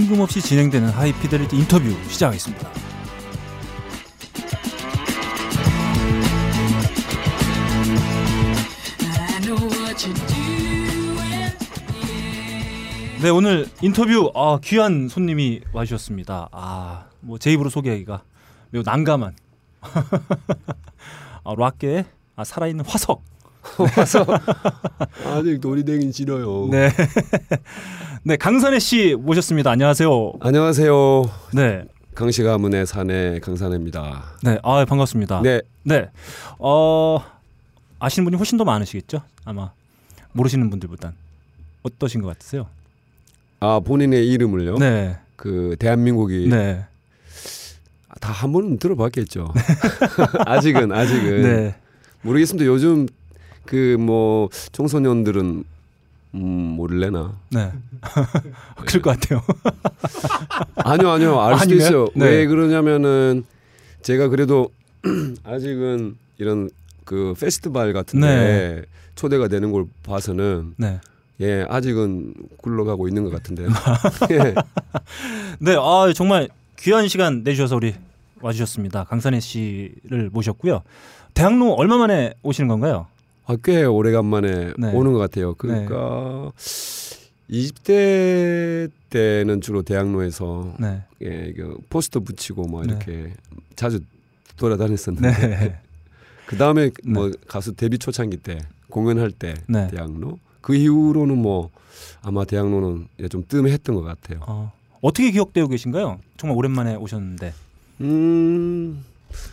뜬금없이 진행되는 하이피델리티 인터뷰 시작하겠습니다. 네 오늘 인터뷰 아, 귀한 손님이 와주셨습니다. 아뭐 제 입으로 소개하기가 매우 난감한 아, 락계의 아, 살아있는 화석. 화석 아직 놀이댕이 싫어요. 네. 네 강산혜 씨 모셨습니다. 안녕하세요. 안녕하세요. 네. 강씨 가문의 사내 강산혜입니다. 네, 아 반갑습니다. 네. 네. 어 아시는 분이 훨씬 더 많으시겠죠? 아마 모르시는 분들보단 어떠신 것 같으세요? 아 본인의 이름을요? 네. 그 대한민국이 네. 다한 번은 들어봤겠죠. 아직은 아직은 네. 모르겠습니다. 요즘 그 뭐 청소년들은 음 모를래나? 네. 그럴 것 같아요. 아니요 아니요 알 수도? 있어요. 네. 왜 그러냐면은 제가 그래도 아직은 이런 그 페스티벌 같은 데 네. 초대가 되는 걸 봐서는 네. 예 아직은 굴러가고 있는 것 같은데요. 예. 네, 아 정말 귀한 시간 내주셔서 우리 와주셨습니다. 강산혜 씨를 모셨고요. 대학로 얼마 만에 오시는 건가요? 아, 꽤 오래간만에 네. 오는 것 같아요. 그러니까 20대 때는 주로 대학로에서 네. 예, 그 포스터 붙이고 뭐 네. 이렇게 자주 돌아다녔었는데 네. 그 다음에 뭐 가수 데뷔 초창기 때 공연할 때 네. 대학로 그 이후로는 뭐 아마 대학로는 좀 뜸했던 것 같아요. 어, 어떻게 기억되고 계신가요? 정말 오랜만에 오셨는데. 음,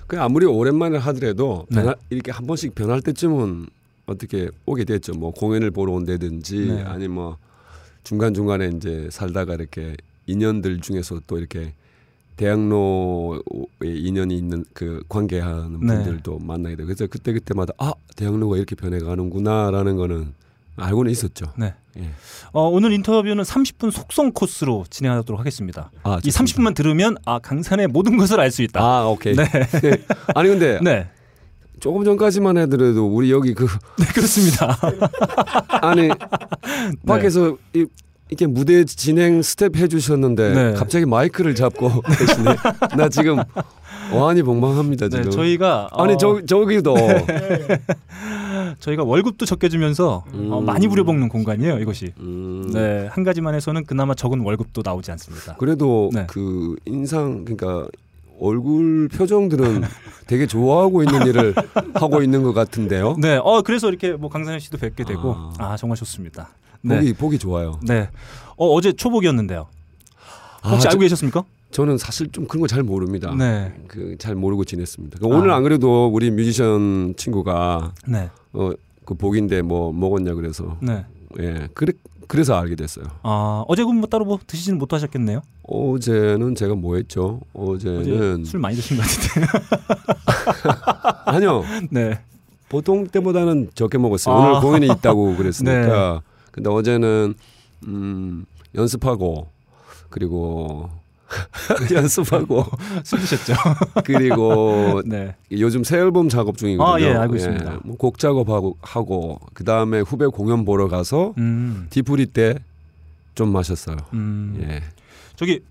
그 아무리 오랜만에 하더라도 네. 변화, 이렇게 한 번씩 변할 때쯤은 어떻게 오게 됐죠. 뭐 공연을 보러 온다든지 네. 아니 뭐 중간 중간에 이제 살다가 이렇게 인연들 중에서 또 이렇게 대학로에 인연이 있는 그 관계하는 네. 분들도 만나게 되고 그래서 그때 그때마다 아 대학로가 이렇게 변해가는구나라는 거는 알고는 있었죠. 네. 예. 어, 오늘 인터뷰는 30분 속성 코스로 진행하도록 하겠습니다. 아, 이 30분만 들으면 아 강산에의 모든 것을 알 수 있다. 아 오케이. 네. 아니 근데 네. 조금 전까지만 해더라도 우리 여기 그 네, 그렇습니다. 아니 밖에서 이, 이렇게 무대 진행 스텝 해주셨는데 네. 갑자기 마이크를 잡고 계시네. 나 지금 어안이 벙벙합니다 네, 지금. 저희가 아니 어, 저 저기도 저희가 월급도 적게 주면서 음. 어, 많이 부려먹는 공간이에요, 이것이. 음, 네, 한 가지만 해서는 그나마 적은 월급도 나오지 않습니다. 그래도 네. 그 인상 그러니까 얼굴 표정들은 되게 좋아하고 있는 일을 하고 있는 것 같은데요. 네, 어 그래서 이렇게 뭐 강산현 씨도 뵙게 되고 아. 아, 정말 좋습니다. 네, 보기 보기 좋아요. 네. 어 어제 초복이었는데요. 혹시 아, 알고 계셨습니까? 저, 는 사실 좀 그런 거 잘 모릅니다. 네, 그 잘 모르고 지냈습니다. 그 오늘 아. 안 그래도 우리 뮤지션 친구가 네, 어그 복인데 뭐 먹었냐 그래서 네. 예 그래 그래서 알게 됐어요. 아 어제 그럼 뭐 따로 뭐 드시지는 못하셨겠네요. 어제는 제가 뭐 했죠? 어제 어제는 술 많이 드신 것 같은데. 아니요 네, 보통 때보다는 적게 먹었어요. 아. 오늘 공연이 있다고 네. 그랬으니까. 근데 어제는 음 연습하고 그리고 연습하고 술 드셨죠? 그리고 네, 요즘 새 앨범 작업 중이거든요. 아, 예, 알고 있습니다. 뭐 곡 작업하고 하고 그 다음에 후배 공연 보러 가서 음, 디프리 때 좀 마셨어요. 음. 예. 저기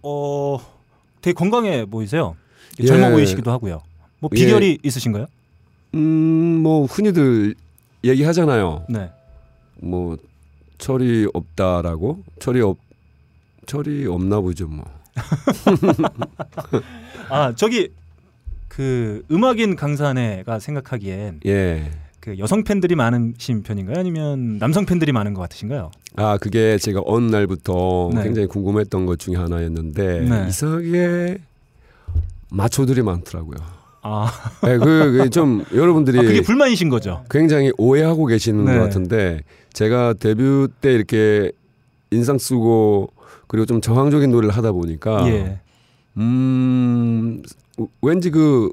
어 되게 건강해 보이세요. 예. 젊어 보이시기도 하고요. 뭐 비결이 있으신가요? 음, 뭐 흔히들 얘기하잖아요. 네. 뭐 철이 없다라고 철이 없 철이 없나 보죠 뭐. 아 저기 그 음악인 강산해가 생각하기엔 예. 그 여성 팬들이 많으신 편인가요? 아니면 남성 팬들이 많은 것 같으신가요? 아 그게 제가 어느 날부터 네. 굉장히 궁금했던 것 중에 하나였는데 네. 이상하게 마초들이 많더라고요. 아, 네, 그좀 여러분들이 아, 그게 불만이신 거죠? 굉장히 오해하고 계시는 네. 것 같은데 제가 데뷔 때 이렇게 인상 쓰고 그리고 좀 저항적인 노래를 하다 보니까 예. 음 왠지 그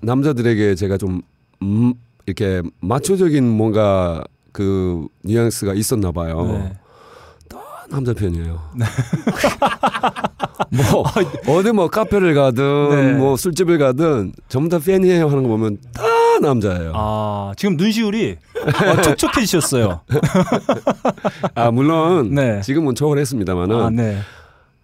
남자들에게 제가 좀 음, 이렇게 마초적인 뭔가 그 뉘앙스가 있었나 봐요. 네. 남자 편이에요. 뭐 어디 뭐 카페를 가든 네. 뭐 술집을 가든 전부 다 팬이에요 하는 거 보면 다 남자예요. 아 지금 눈시울이 어, 촉촉해지셨어요. 아 물론 네. 지금은 초월했습니다만은 아 네.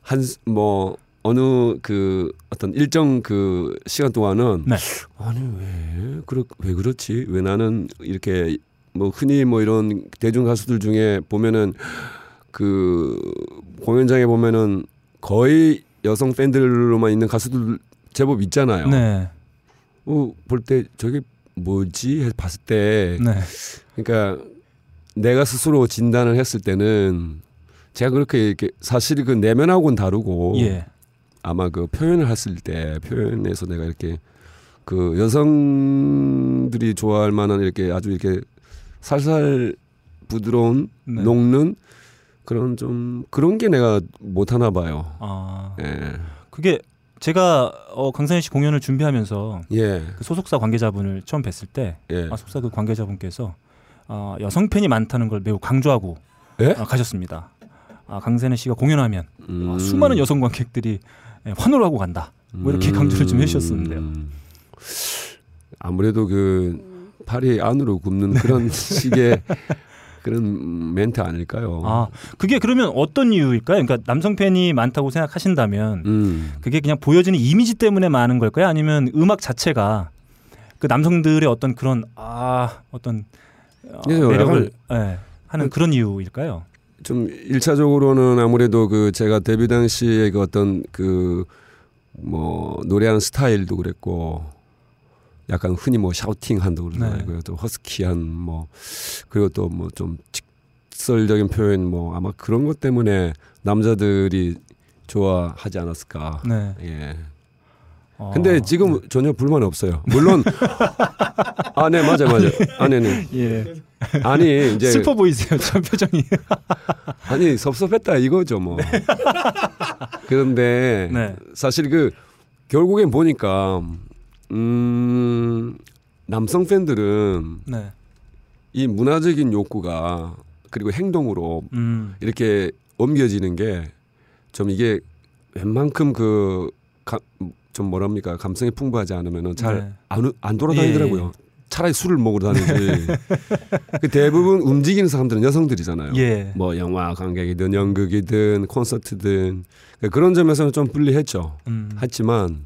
한뭐 어느 그 어떤 일정 그 시간 동안은 네. 아니 왜 그렇 왜 그렇지 왜 나는 이렇게 뭐 흔히 뭐 이런 대중 가수들 중에 보면은 그 공연장에 보면은 거의 여성 팬들로만 있는 가수들 제법 있잖아요. 네. 어, 볼때 저게 뭐지 해서 봤을 때 네. 그러니까 내가 스스로 진단을 했을 때는 제가 그렇게 이렇게 사실 그 내면하고는 다르고 예. 아마 그 표현을 했을 때 표현에서 내가 이렇게 그 여성들이 좋아할 만한 이렇게 아주 이렇게 살살 부드러운 네. 녹는 그런 좀 그런 게 내가 못 하나 봐요. 아. 예. 그게 제가 어, 강산희 씨 공연을 준비하면서 예. 그 소속사 관계자분을 처음 뵀을 때 예. 아, 소속사 그 관계자분께서 아, 여성 팬이 많다는 걸 매우 강조하고 예? 아, 가셨습니다. 아, 강산희 씨가 공연하면 음. 아, 수많은 여성 관객들이 예, 환호를 하고 간다. 뭐 이렇게 강조를 좀 해주셨었는데요. 음. 아무래도 그 팔이 안으로 굽는 그런 식의 그런 멘트 아닐까요? 아 그게 그러면 어떤 이유일까요? 그러니까 남성 팬이 많다고 생각하신다면 음. 그게 그냥 보여지는 이미지 때문에 많은 걸까요? 아니면 음악 자체가 그 남성들의 어떤 그런 아 어떤 어, 예, 매력을 예, 하는 그런 이유일까요? 좀 일차적으로는 아무래도 그 제가 데뷔 당시에 그 어떤 그 뭐 노래하는 스타일도 그랬고 약간 흔히 뭐 샤우팅 한다고 그러잖아요. 네. 그리고 또 허스키한 뭐 그리고 또 뭐 좀 직설적인 표현 뭐 아마 그런 것 때문에 남자들이 좋아하지 않았을까. 네. 예. 어, 근데 지금 전혀 불만 없어요. 물론 아, 네, 맞아요, 맞아요. 아니는 예 아니 이제 슬퍼 보이세요, 전 표정이. 아니 섭섭했다 이거죠 뭐. 그런데 네. 사실 그 결국엔 보니까 음 남성 팬들은 네. 이 문화적인 욕구가 그리고 행동으로 음. 이렇게 옮겨지는 게 좀 이게 웬만큼 그 좀 뭐랍니까 감성이 풍부하지 않으면은 잘안 네. 안 돌아다니더라고요. 예. 차라리 술을 먹으러 다니지. 그 대부분 움직이는 사람들은 여성들이잖아요. 예. 뭐 영화 관객이든 연극이든 콘서트든 그러니까 그런 점에서는 좀 불리했죠. 음. 했지만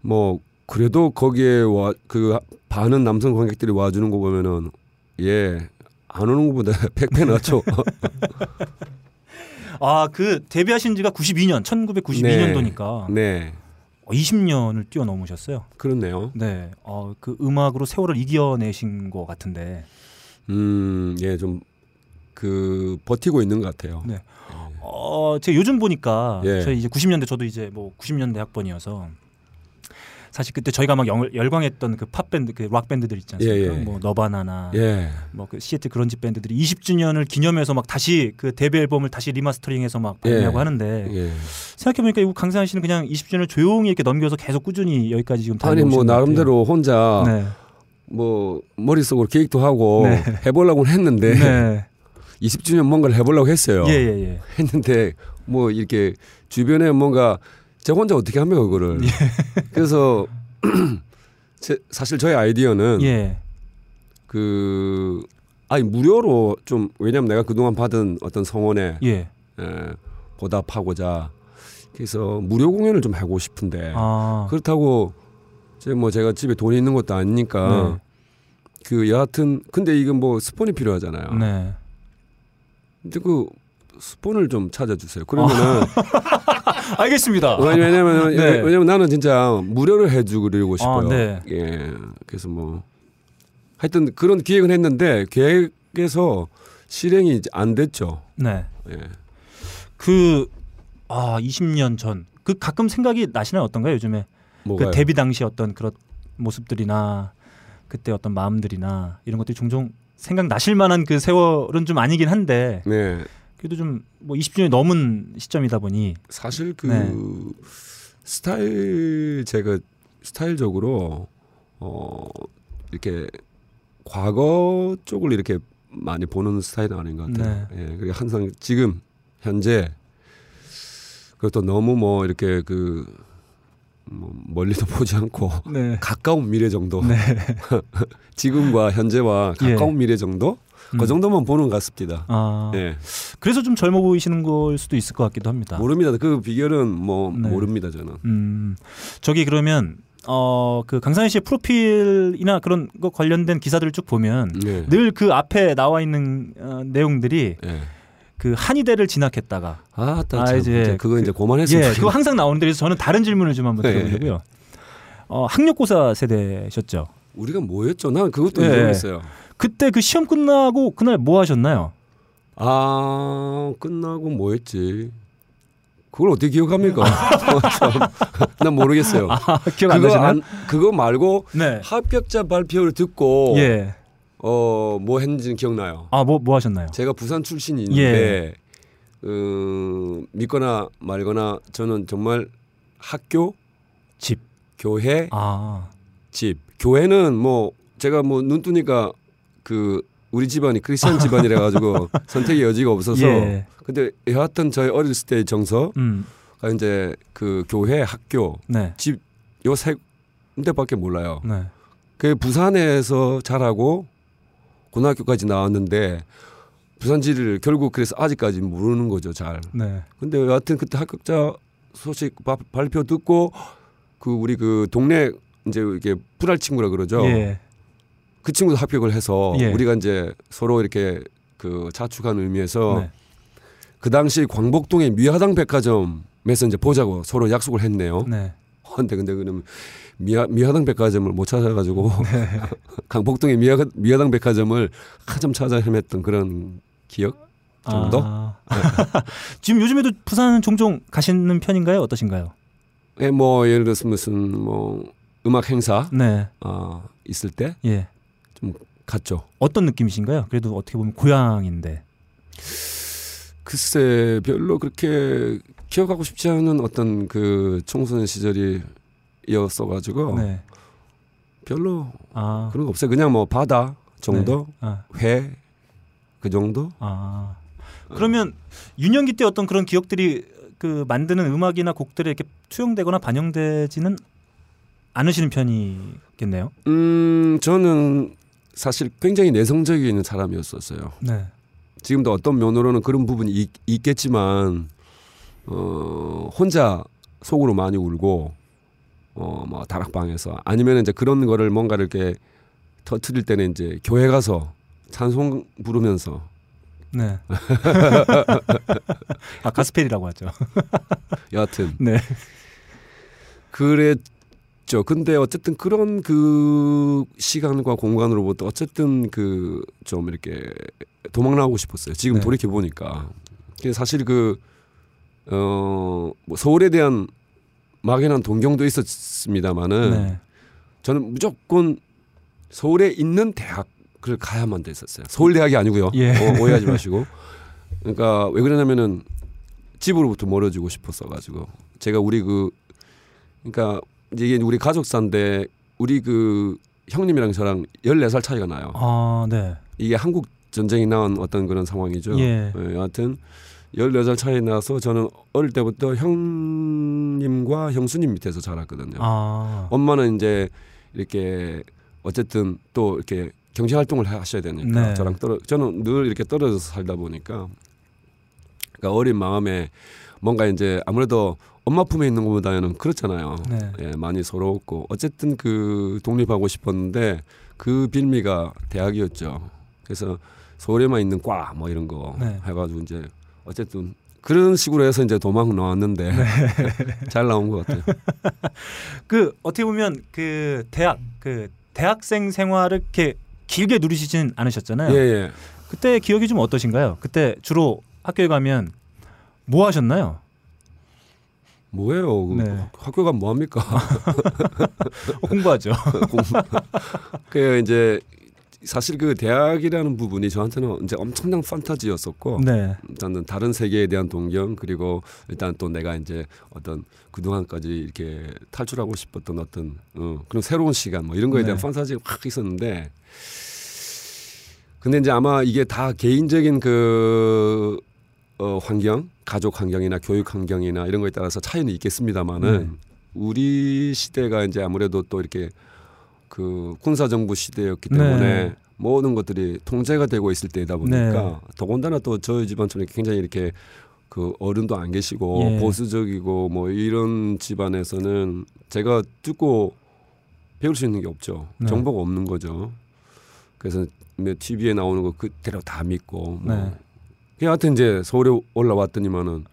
뭐 그래도 거기에 와 그 반은 남성 관객들이 와주는 거 보면은 예. 안 오는 것보다 100배 낫죠. 아, 그 데뷔하신 지가 92년, 1992년도니까 네. 20년을 뛰어넘으셨어요. 그렇네요. 네. 어, 그 음악으로 세월을 이겨내신 것 같은데. 음, 예, 좀 그 버티고 있는 것 같아요. 네. 어, 제가 요즘 보니까 예. 저희 이제 90년대 저도 이제 뭐 90년대 학번이어서 사실 그때 저희가 막 영, 열광했던 그 팝 밴드, 그 락 밴드들 있지 않습니까? 예, 예. 뭐 너바나나, 예. 뭐그 시애틀 그런지 밴드들이 20주년을 기념해서 막 다시 그 데뷔 앨범을 다시 리마스터링해서 막 발매하고 예. 하는데 예. 생각해 보니까 이거 강산희 씨는 그냥 20주년을 조용히 이렇게 넘겨서 계속 꾸준히 여기까지 지금 아니 달려오신 뭐. 나름대로 혼자 네. 뭐 머릿속으로 계획도 하고 네. 해보려고는 했는데 네. 20주년 뭔가를 해보려고 했어요. 예. 했는데 뭐 이렇게 주변에 뭔가 저 혼자 어떻게 합니까 그거를. 예. 그래서 제, 사실 저희 아이디어는 예. 그 아니 무료로 좀 왜냐면 내가 그동안 받은 어떤 성원에 예. 에, 보답하고자 그래서 무료 공연을 좀 하고 싶은데 아. 그렇다고 제 뭐 제가 집에 돈이 있는 것도 아니니까 네. 그 여하튼 근데 이건 뭐 스폰이 필요하잖아요. 네. 근데 그 스폰을 좀 찾아주세요. 그러면은 알겠습니다. 왜냐면 네. 왜냐면 나는 진짜 무료를 해주려고 싶어요. 아, 네. 예. 그래서 뭐 하여튼 그런 기획은 했는데 계획에서 실행이 이제 안 됐죠. 네. 예. 그, 아, 20년 전. 그 가끔 생각이 나시나요? 어떤가요? 요즘에. 뭐가요? 그 데뷔 당시 어떤 그런 모습들이나 그때 어떤 마음들이나 이런 것들이 종종 생각 나실 만한 그 세월은 좀 아니긴 한데 네. 그래도 좀 뭐 20주년이 넘은 시점이다 보니 사실 그 네. 스타일 제가 스타일적으로 어 이렇게 과거 쪽을 이렇게 많이 보는 스타일은 아닌 것 같아요. 예, 그리고 항상 지금 현재 그것도 너무 뭐 이렇게 그 뭐 멀리도 보지 않고 네. 가까운 미래 정도, 네. 지금과 현재와 예. 가까운 미래 정도 음. 그 정도만 보는 것 같습니다. 아, 예. 그래서 좀 젊어 보이시는 걸 수도 있을 것 같기도 합니다. 모릅니다. 그 비결은 뭐 네. 모릅니다 저는. 음, 저기 그러면 어그 강산희 씨의 프로필이나 그런 거 관련된 기사들을 쭉 보면 예. 늘그 앞에 나와 있는 어, 내용들이 예. 그 한의대를 진학했다가 아, 딱 아, 참, 이제 그거 그- 이제 고만했으면 예, 좋겠네. 그거 항상 나오는데 그래서 저는 다른 질문을 좀 한번 네. 드려보려고요. 어, 학력고사 세대셨죠. 우리가 뭐였죠? 난 그것도 예. 모르겠어요. 그때 그 시험 끝나고 그날 뭐 하셨나요? 아 끝나고 뭐 했지? 그걸 어떻게 기억합니까? 참, 난 모르겠어요. 아, 기억 안 그거? 안- 그거 말고 네. 합격자 발표를 듣고 예. 어뭐 했는지는 기억나요. 아, 뭐, 뭐 하셨나요? 제가 부산 출신이 예. 어, 믿거나 말거나 저는 정말 학교, 집. 교회, 아, 집. 교회는 뭐 제가 뭐 눈 뜨니까 그 우리 집안이 크리스천 집안이라 가지고 선택의 여지가 없어서 예. 근데 여하튼 저희 어렸을 때의 정서가 음, 이제 그 교회, 학교, 네. 집요세 군데밖에 몰라요. 네. 그 부산에서 자라고 고등학교까지 나왔는데 부산지를 결국 그래서 아직까지 모르는 거죠 잘. 네. 근데 여하튼 그때 합격자 소식 바- 발표 듣고 그 우리 그 동네 이제 이게 불알 친구라 그러죠. 예. 그 친구도 합격을 해서 예. 우리가 이제 서로 이렇게 그 자축하는 의미에서 네. 그 당시 광복동의 미화당 백화점에서 이제 보자고 서로 약속을 했네요. 네. 근데 근데 그럼 미화 미화당 백화점을 못 찾아가지고 네. 강북동의 미화 미화당 백화점을 한참 찾아 헤맸던 그런 기억 정도? 아. 지금 요즘에도 부산 종종 가시는 편인가요? 어떠신가요? 예, 뭐 예를 들어서 무슨 뭐 음악 행사 네. 아, 있을 때 예. 갔죠. 어떤 느낌이신가요? 그래도 어떻게 보면 고향인데. 글쎄 별로 그렇게 기억하고 싶지 않은 어떤 그 청소년 시절이었어 가지고 네. 별로 아. 그런 거 없어요. 그냥 뭐 바다 정도, 아. 회그 정도. 아. 그러면 유년기 때 어떤 그런 기억들이 그 만드는 음악이나 곡들에 이렇게 투영되거나 반영되지는 않으시는 편이겠네요. 음 저는 사실 굉장히 내성적인 사람이었었어요. 네. 지금도 어떤 면으로는 그런 부분이 있, 있겠지만 어 혼자 속으로 많이 울고 어뭐 다락방에서 아니면 이제 그런 거를 뭔가 이렇게 터트릴 때는 이제 교회 가서 찬송 부르면서 네. 아 가스펠이라고 하죠. 여하튼 네. 그랬 죠. 근데 어쨌든 그런 그 시간과 공간으로부터 어쨌든 그 좀 이렇게 도망 나오고 싶었어요. 지금 네. 돌이켜 보니까 사실 그 어, 뭐 서울에 대한 막연한 동경도 있었습니다만은 네. 저는 무조건 서울에 있는 대학을 가야만 됐었어요. 서울 대학이 아니고요. 예. 어, 오해하지 마시고. 그러니까 왜 그러냐면은 집으로부터 멀어지고 싶었어 가지고 제가 우리 그 그러니까 이게 우리 가족사인데 우리 그 형님이랑 저랑 14살 차이가 나요. 아 네. 이게 한국 전쟁이 나온 어떤 그런 상황이죠. 예. 예, 여하튼 14살 차이 나서 저는 어릴 때부터 형님과 형수님 밑에서 자랐거든요. 아. 엄마는 이제 이렇게 어쨌든 또 이렇게 경제 활동을 하셔야 되니까 네. 저랑 떨어 저는 늘 이렇게 떨어져서 살다 보니까 그러니까 어린 마음에 뭔가 이제 아무래도 엄마 품에 있는 것보다는 그렇잖아요. 네. 예, 많이 서러웠고 어쨌든 그 독립하고 싶었는데 그 빌미가 대학이었죠. 그래서 서울에만 있는 과 뭐 이런 거 네. 해가지고 이제 어쨌든 그런 식으로 해서 이제 도망 나왔는데 네. 잘 나온 것 같아요. 그 어떻게 보면 그 대학 그 대학생 생활을 이렇게 길게 누리시진 않으셨잖아요. 예, 예. 그때 기억이 좀 어떠신가요? 그때 주로 학교에 가면 뭐 하셨나요? 뭐예요? 그 네. 학교가 뭐 합니까? 어, 공부하죠. 그 이제 사실 그 대학이라는 부분이 저한테는 이제 엄청난 판타지였었고 네. 일단은 다른 세계에 대한 동경 그리고 일단 또 내가 이제 어떤 그동안까지 이렇게 탈출하고 싶었던 어떤 어, 그런 새로운 시간 뭐 이런 거에 대한 네. 판타지가 확 있었는데 근데 이제 아마 이게 다 개인적인 그 어, 환경, 가족 환경이나 교육 환경이나 이런 거에 따라서 차이는 있겠습니다만은 네. 우리 시대가 이제 아무래도 또 이렇게 그 군사 정부 시대였기 때문에 네. 모든 것들이 통제가 되고 있을 때이다 보니까 네. 더군다나 또 저희 집안처럼 굉장히 이렇게 그 어른도 안 계시고 예. 보수적이고 뭐 이런 집안에서는 제가 듣고 배울 수 있는 게 없죠. 네. 정보가 없는 거죠. 그래서 뭐 TV에 나오는 거 그대로 다 믿고 뭐 네. 그 하여튼 이제 서울에 올라왔더니만은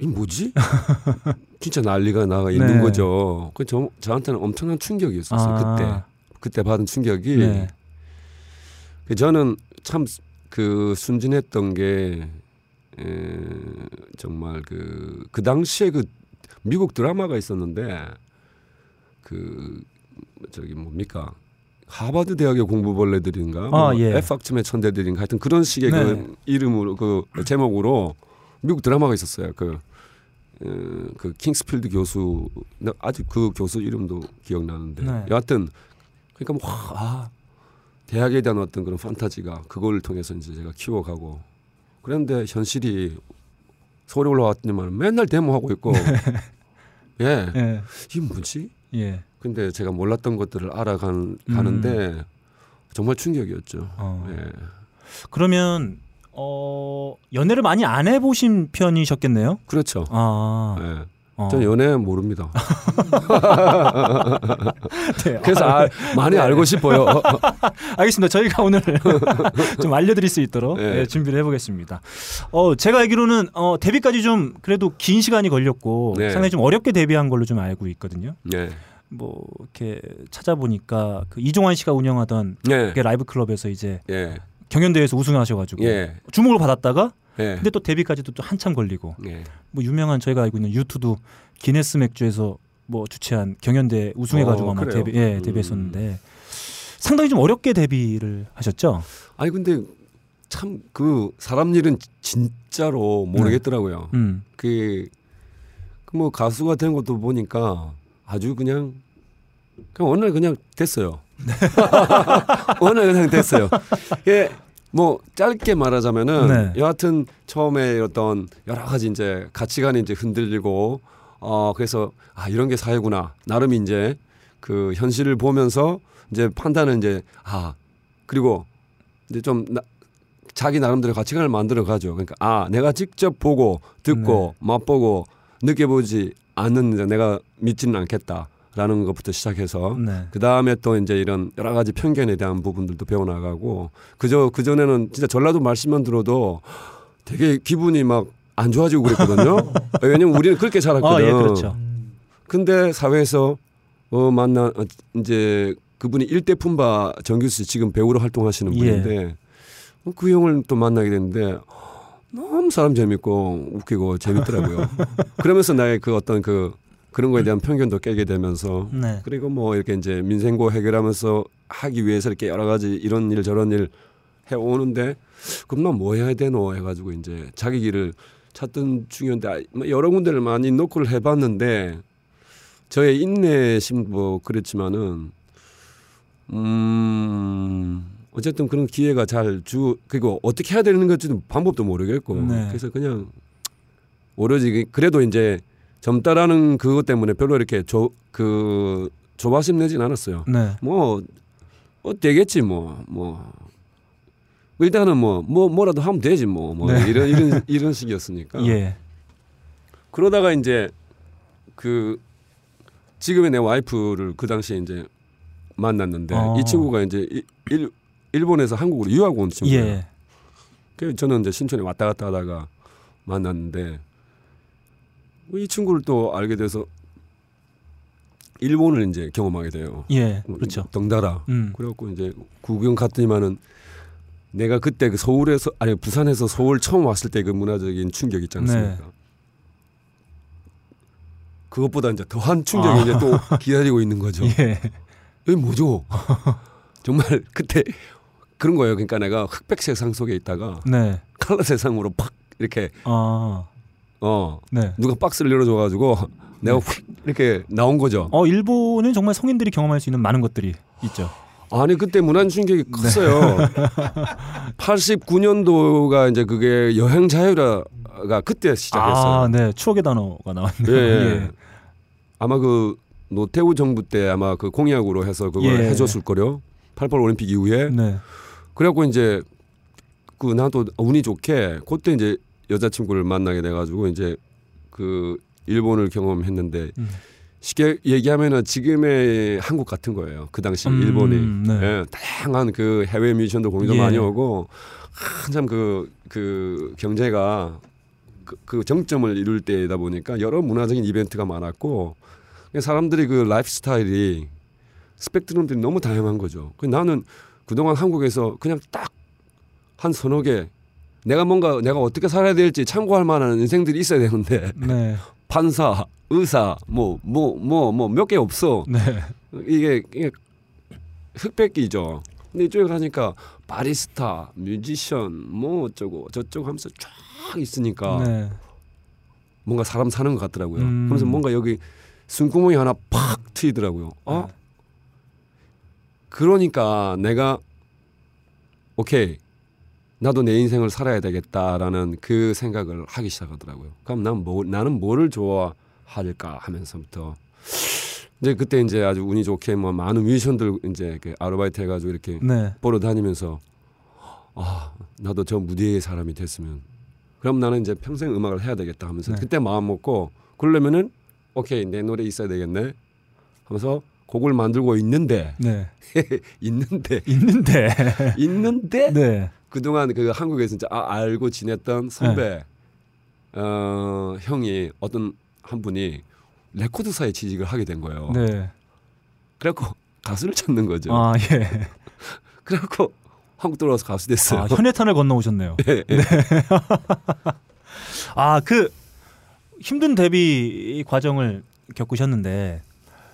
이 뭐지? 진짜 난리가 나가 있는 네. 거죠. 그 저, 저한테는 엄청난 충격이었었어요. 아. 그때 그때 받은 충격이 네. 그 저는 참 그 순진했던 게 에, 정말 그, 그 당시에 그 미국 드라마가 있었는데 그 저기 뭡니까 하버드 대학의 공부벌레들인가 아, 뭐 예. F학점의 천재들인가 하여튼 그런 식의 네. 그 이름으로 그 제목으로 미국 드라마가 있었어요. 그, 어, 그 킹스필드 교수 나 아직 그 교수 이름도 기억나는데 네. 여하튼 그러니까 뭐 아, 대학에 대한 어떤 그런 판타지가 그걸 통해서 이제 제가 키워가고 그런데 현실이 서울에 올라왔더니만 맨날 데모하고 있고 예 예. 이게 뭐지? 예. 근데 제가 몰랐던 것들을 알아가는 가는데 정말 충격이었죠. 어. 예. 그러면 어 연애를 많이 안 해보신 편이셨겠네요. 그렇죠. 아. 예. 어. 전 연애 모릅니다. 네. 그래서 아, 아, 많이 네. 알고 싶어요. 알겠습니다. 저희가 오늘 좀 알려드릴 수 있도록 네. 예, 준비를 해보겠습니다. 어, 제가 알기로는 어, 데뷔까지 좀 그래도 긴 시간이 걸렸고 네. 상당히 좀 어렵게 데뷔한 걸로 좀 알고 있거든요. 네. 뭐 이렇게 찾아보니까 그 이종환 씨가 운영하던 예. 그 라이브 클럽에서 이제 예. 경연대회에서 우승하셔가지고 예. 주목을 받았다가 예. 근데 또 데뷔까지도 또 한참 걸리고 예. 뭐 유명한 저희가 알고 있는 유투도 기네스 맥주에서 뭐 주최한 경연대 우승해가지고 어, 아마 그래요? 데뷔 예 음. 데뷔했었는데 상당히 좀 어렵게 데뷔를 하셨죠. 아니 근데 참 그 사람 일은 진짜로 모르겠더라고요. 음. 그뭐 가수가 된 것도 보니까 아주 그냥 그냥 어느 날 그냥 됐어요. 어느 날 그냥 됐어요. 예. 뭐 짧게 말하자면은 네. 여하튼 처음에 어떤 여러 가지 이제 가치관이 이제 흔들리고 어 그래서 아 이런 게 사회구나 나름 이제 그 현실을 보면서 이제 판단은 이제 아 그리고 이제 좀 나, 자기 나름대로 가치관을 만들어 가죠. 그러니까 아 내가 직접 보고 듣고 맛보고 느껴보지 않는 이제 내가 믿지는 않겠다라는 것부터 시작해서 네. 그 다음에 또 이제 이런 여러 가지 편견에 대한 부분들도 배워나가고 그저 그 전에는 진짜 전라도 말씀만 들어도 되게 기분이 막 안 좋아지고 그랬거든요. 왜냐면 우리는 그렇게 살았거든. 아, 예, 그렇죠. 근데 사회에서 어 만나 어, 이제 그분이 일대 품바 정규수 씨 지금 배우로 활동하시는 예. 분인데 어, 그 형을 또 만나게 됐는데 너무 사람 재밌고 웃기고 재밌더라고요. 그러면서 나의 그 어떤 그 그런 거에 대한 편견도 깨게 되면서 네. 그리고 뭐 이렇게 이제 민생고 해결하면서 하기 위해서 이렇게 여러 가지 이런 일 저런 일 해오는데 그럼 난 뭐 해야 되노 해가지고 이제 자기 길을 찾던 중이었는데 아, 뭐 여러 군데를 많이 노크를 해봤는데 저의 인내심 뭐 그랬지만은 음 어쨌든 그런 기회가 잘 주 그리고 어떻게 해야 되는 건지는 방법도 모르겠고 네. 그래서 그냥 오로지 그래도 이제 젊다라는 그것 때문에 별로 이렇게 조, 그 조바심 내진 않았어요. 네. 뭐, 어, 되겠지 뭐, 뭐. 일단은 뭐, 뭐, 뭐라도 하면 되지 뭐, 뭐, 네. 이런, 이런, 이런 식이었으니까. 예. 그러다가 이제 그 지금의 내 와이프를 그 당시에 이제 만났는데 어. 이 친구가 이제 일, 일, 일본에서 한국으로 유학 온 친구예요. 예. 그래서 저는 이제 신촌에 왔다 갔다 하다가 만났는데 이 친구를 또 알게 돼서 일본을 이제 경험하게 돼요. 예. 그렇죠. 덩달아. 음. 그래갖고 이제 구경 갔더니만은 내가 그때 그 서울에서 아니 부산에서 서울 처음 왔을 때 그 문화적인 충격 있지 않습니까? 네. 그것보다 이제 더한 충격이 아. 이제 또 기다리고 있는 거죠. 예. 이게 뭐죠? 정말 그때 그런 거예요. 그러니까 내가 흑백 세상 속에 있다가 네. 칼라 세상으로 팍 이렇게 아. 어 네. 누가 박스를 열어줘가지고 내가 휙 이렇게 나온 거죠. 어, 일본은 정말 성인들이 경험할 수 있는 많은 것들이 있죠. 아니 그때 문화 충격이 컸어요. 89년도가 이제 그게 여행 자유라가 그때 시작했어요. 아, 네. 추억의 단어가 나왔네요. 예, 예. 아마 그 노태우 정부 때 아마 그 공약으로 해서 그걸 예. 해줬을 거요. 88 올림픽 이후에 네. 그래갖고 이제 그 나도 운이 좋게 그때 이제 여자친구를 만나게 돼가지고 이제 그 일본을 경험했는데 음. 쉽게 얘기하면은 지금의 한국 같은 거예요. 그 당시 음, 일본이 네. 예, 다양한 그 해외 뮤지션도 공연도 예. 많이 오고 한참 그, 그 경제가 그, 그 정점을 이룰 때다 보니까 여러 문화적인 이벤트가 많았고 사람들이 그 라이프 스타일이 스펙트럼들이 너무 다양한 거죠. 그 나는 그동안 한국에서 그냥 딱 한 서너 개 내가 뭔가 내가 어떻게 살아야 될지 참고할 만한 인생들이 있어야 되는데 네. 판사, 의사, 뭐 뭐 뭐 뭐 몇 개 없어. 네. 이게 이게 흑백기죠. 근데 이쪽에 가니까 바리스타, 뮤지션, 뭐 어쩌고 저쩌고 하면서 쫙 있으니까 네. 뭔가 사람 사는 것 같더라고요. 음. 그래서 뭔가 여기 숨구멍이 하나 팍 트이더라고요. 어? 네. 그러니까 내가 오케이 나도 내 인생을 살아야 되겠다라는 그 생각을 하기 시작하더라고요. 그럼 난 뭐, 나는 뭐를 좋아할까 하면서부터 이제 그때 이제 아주 운이 좋게 뭐 많은 뮤지션들 이제 그 아르바이트 해가지고 이렇게 네. 보러 다니면서 아 나도 저 무대의 사람이 됐으면 그럼 나는 이제 평생 음악을 해야 되겠다 하면서 네. 그때 마음 먹고 그러려면은 오케이 내 노래 있어야 되겠네 하면서 곡을 만들고 있는데 네. 있는데 있는데. 있는데 네. 그동안 그 한국에서 진짜 아, 알고 지냈던 선배 어, 형이 어떤 한 분이 레코드사에 취직을 하게 된 거예요. 네. 그래갖고 가수를 찾는 거죠. 아, 예. 그래갖고 한국 들어와서 가수 됐어요. 아, 현해탄을 건너오셨네요. 예, 예. 아, 그 힘든 데뷔 과정을 겪으셨는데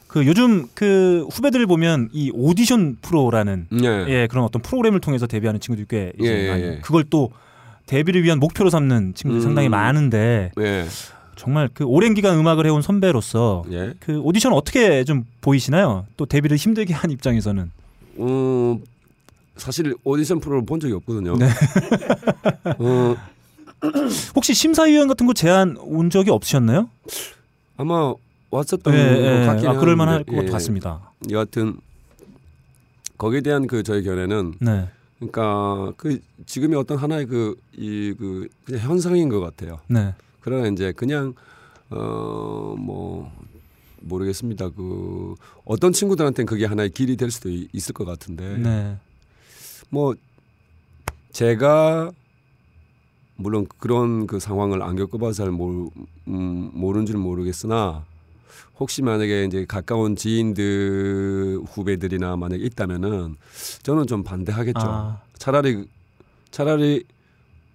그 요즘 그 후배들 보면 이 오디션 프로라는 예. 예, 그런 어떤 프로그램을 통해서 데뷔하는 친구들이 꽤 예, 있어요. 예, 예. 그걸 또 데뷔를 위한 목표로 삼는 친구들이 음. 상당히 많은데 예. 정말 그 오랜 기간 음악을 해온 선배로서 예. 그 오디션 어떻게 좀 보이시나요? 또 데뷔를 힘들게 한 입장에서는 어, 사실 오디션 프로를 본 적이 없거든요. 네. 어, 혹시 심사위원 같은 거 제안 온 적이 없으셨나요? 아마 왔었던 예, 예. 것 같긴 아, 그럴 만할 것 예. 같습니다. 여하튼 거기에 대한 그 저의 견해는 네, 그러니까 그 지금의 어떤 하나의 그이그 현상인 것 같아요. 네, 그러나 이제 그냥 어뭐 모르겠습니다. 그 어떤 친구들한테는 그게 하나의 길이 될 수도 이- 있을 것 같은데 네, 뭐 제가 물론 그런 그 상황을 안 겪어봐서 잘 모르, 음, 모르는 줄 모르겠으나 혹시 만약에 이제 가까운 지인들 후배들이나 만약에 있다면은 저는 좀 반대하겠죠. 아, 차라리 차라리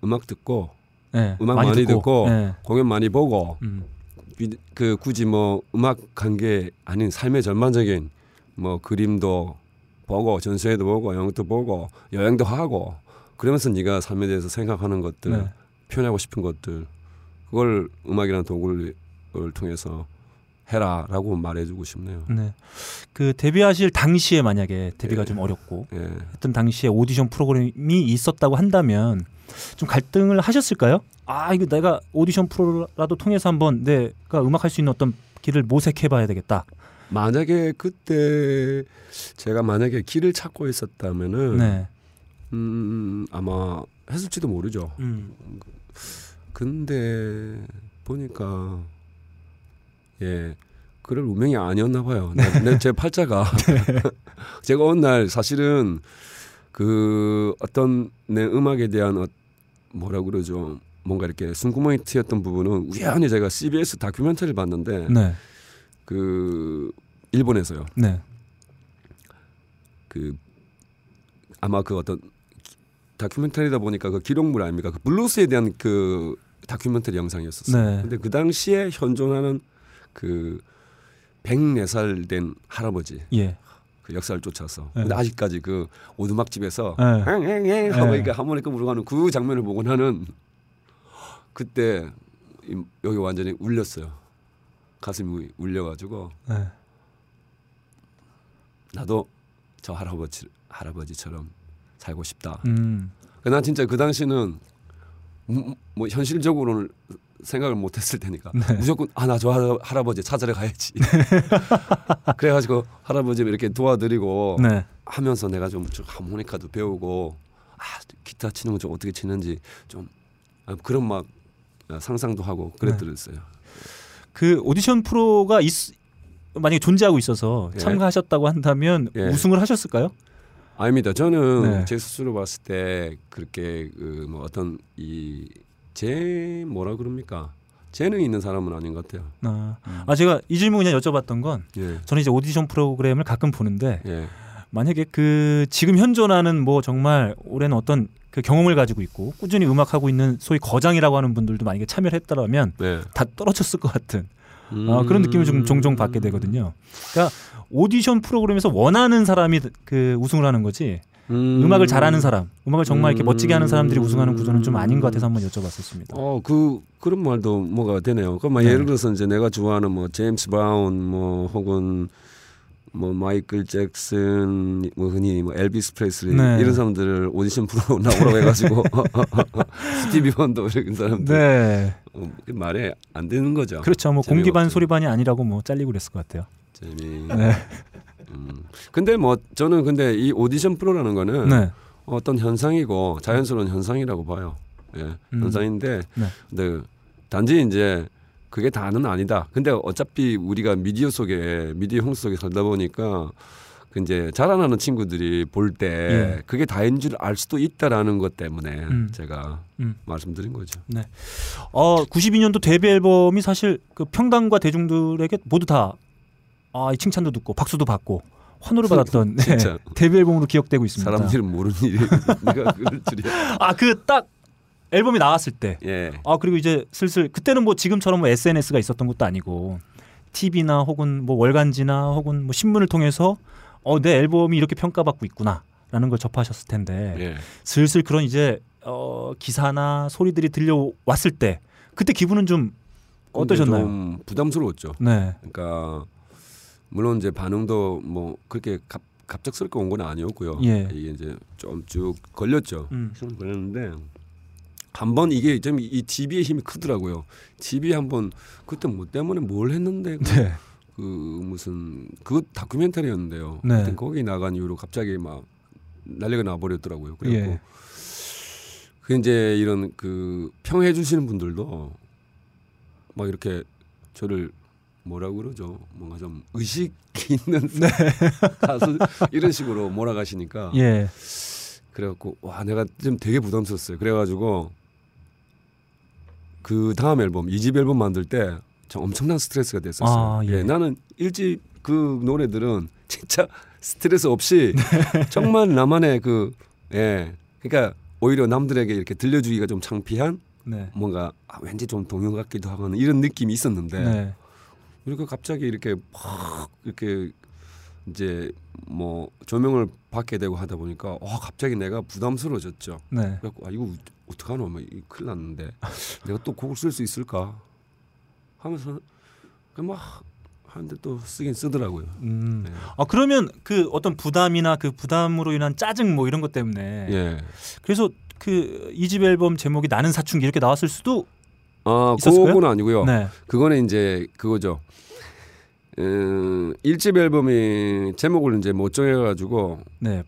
음악 듣고 네, 음악 많이 듣고 네, 공연 많이 보고 음, 비- 그 굳이 뭐 음악 관계 아닌 삶의 전반적인 뭐 그림도 보고 전시회도 보고 영화도 보고 여행도 하고 그러면서 네가 삶에 대해서 생각하는 것들 네. 표현하고 싶은 것들 그걸 음악이라는 도구를 통해서 해라라고 말해주고 싶네요. 네. 그 데뷔하실 당시에 만약에 데뷔가 예. 좀 어렵고 예. 했던 당시에 오디션 프로그램이 있었다고 한다면 좀 갈등을 하셨을까요? 아 이거 내가 오디션 프로라도 통해서 한번 내가 음악할 수 있는 어떤 길을 모색해봐야 되겠다. 만약에 그때 제가 만약에 길을 찾고 있었다면은 네. 음, 아마 했을지도 모르죠. 음. 근데 보니까 예 그럴 운명이 아니었나 봐요. 내, 내- 제 팔자가 제가 어느 날 사실은 그 어떤 내 음악에 대한 어, 뭐라 그러죠. 뭔가 이렇게 숨구멍이 트였던 부분은 우연히 제가 CBS 다큐멘터리를 봤는데 네. 그 일본에서요. 네. 그 아마 그 어떤 다큐멘터리다 보니까 그 기록물 아닙니까? 그 블루스에 대한 그 다큐멘터리 영상이었었어요. 네. 근데 그 당시에 현존하는 그 104살 된 할아버지 예. 그 역사를 쫓아서 네. 근데 아직까지 그 오두막집에서 네. 엥엥엥 하고 네. 이렇게 하모니카 하는 그 장면을 보고 나는 그때 이- 여기 완전히 울렸어요. 가슴이 울려가지고 네. 나도 저 할아버지 할아버지처럼 살고 싶다. 음. 난 진짜 그 당시는 음, 뭐 현실적으로는 생각을 못했을 테니까 네. 무조건 아 나 저 할아버지 찾으러 가야지. 그래가지고 할아버지 이렇게 도와드리고 네. 하면서 내가 좀 하모니카도 배우고 아 기타 치는 거 좀 어떻게 치는지 좀 아, 그런 막 상상도 하고 그랬더랬어요. 네. 그 오디션 프로가 있, 만약에 존재하고 있어서 예. 참가하셨다고 한다면 예. 우승을 하셨을까요? 아닙니다. 저는 네. 제 스스로 봤을 때 그렇게 그 뭐 어떤 이 제 뭐라 그럽니까 재능 이 있는 사람은 아닌 것 같아요. 아, 음. 아 제가 이 질문 그냥 여쭤봤던 건 예. 저는 이제 오디션 프로그램을 가끔 보는데 예. 만약에 그 지금 현존하는 뭐 정말 올해는 어떤 그 경험을 가지고 있고 꾸준히 음악 하고 있는 소위 거장이라고 하는 분들도 만약에 참여를 했더라면 네. 다 떨어졌을 것 같은 음. 어, 그런 느낌을 좀 종종 받게 되거든요. 그러니까 오디션 프로그램에서 원하는 사람이 그 우승을 하는 거지. 음. 악을 잘하는 사람, 음악을 정말 이렇게 멋지게 하는 사람들이 우승하는 구조는 좀 아닌 것 같아서 한번 여쭤봤었습니다. 어, 그 그런 말도 뭐가 되네요. 뭐 네. 예를 들어서 이제 내가 좋아하는 뭐 제임스 브라운 뭐 혹은 뭐 마이클 잭슨 뭐 흔히 뭐 엘비스 프레슬리 네. 이런 사람들을 오디션 프로 나오라고 해가지고 스티비 원더 이런 사람들 네. 어, 말이 안 되는 거죠. 그렇죠. 뭐 공기반 소리반이 아니라고 뭐 잘리고 그랬을 것 같아요. 재미. 네. 음. 근데 뭐 저는 근데 이 오디션 프로라는 거는 네. 어떤 현상이고 자연스러운 현상이라고 봐요. 예, 음. 현상인데 네. 근데 단지 이제 그게 다는 아니다. 근데 어차피 우리가 미디어 속에 미디어 홍수 속에 살다 보니까 그 이제 자라나는 친구들이 볼때 예. 그게 다인 줄 알 수도 있다라는 것 때문에 음. 제가 음. 말씀드린 거죠. 네. 어 92년도 데뷔 앨범이 사실 그 평당과 대중들에게 모두 다 아, 이 칭찬도 듣고 박수도 받고 환호를 받았던 네, 데뷔 앨범으로 기억되고 있습니다. 사람들은 모르는 일이 그럴 줄이야. 아 그 딱 앨범이 나왔을 때. 예. 아 그리고 이제 슬슬 그때는 뭐 지금처럼 뭐 SNS가 있었던 것도 아니고 TV나 혹은 뭐 월간지나 혹은 뭐 신문을 통해서 어 내 앨범이 이렇게 평가받고 있구나라는 걸 접하셨을 텐데 예. 슬슬 그런 이제 어 기사나 소리들이 들려왔을 때 그때 기분은 좀 어떠셨나요? 좀 부담스러웠죠. 네. 그러니까 물론 이제 반응도 뭐 그렇게 갑, 갑작스럽게 온 건 아니었고요. 예. 이게 이제 좀 쭉 걸렸죠. 음. 걸렸는데 한 번 이게 좀이 DB의 힘이 크더라고요. DB 한번 그때 뭐 때문에 뭘 했는데 그, 네. 그 무슨 그 다큐멘터리였는데요. 네. 거기 나간 이후로 갑자기 막 난리가 나버렸더라고요. 그래고 예. 그 이제 이런 그 평해 주시는 분들도 막 이렇게 저를 뭐라 그러죠? 뭔가 좀 의식 있는 네. 가수 이런 식으로 몰아가시니까 예. 그래갖고 와 내가 좀 되게 부담스럽어요. 그래가지고 그 다음 앨범 이집 앨범 만들 때 엄청난 스트레스가 됐었어요. 아, 예. 예. 나는 일집 그 노래들은 진짜 스트레스 없이 네. 정말 나만의 그 예. 그러니까 오히려 남들에게 이렇게 들려주기가 좀 창피한 네. 뭔가 아, 왠지 좀 동요 같기도 하고 이런 느낌이 있었는데 네. 그러니까 갑자기 이렇게 막 이렇게 이제 뭐 조명을 받게 되고 하다 보니까 와 갑자기 내가 부담스러워졌죠. 네. 그래갖고 아 이거 어떡하노 뭐 큰일 났는데 내가 또 곡을 쓸 수 있을까 하면서 막 하는데 또 쓰긴 쓰더라고요. 음. 네. 아 그러면 그 어떤 부담이나 그 부담으로 인한 짜증 뭐 이런 것 때문에 예. 그래서 그 이집 앨범 제목이 나는 사춘기 이렇게 나왔을 수도 아 그거는 아니고요. 네. 그거는 이제 그거죠. 음, 일집 앨범이 제목을 이제 못 정해가지고 네.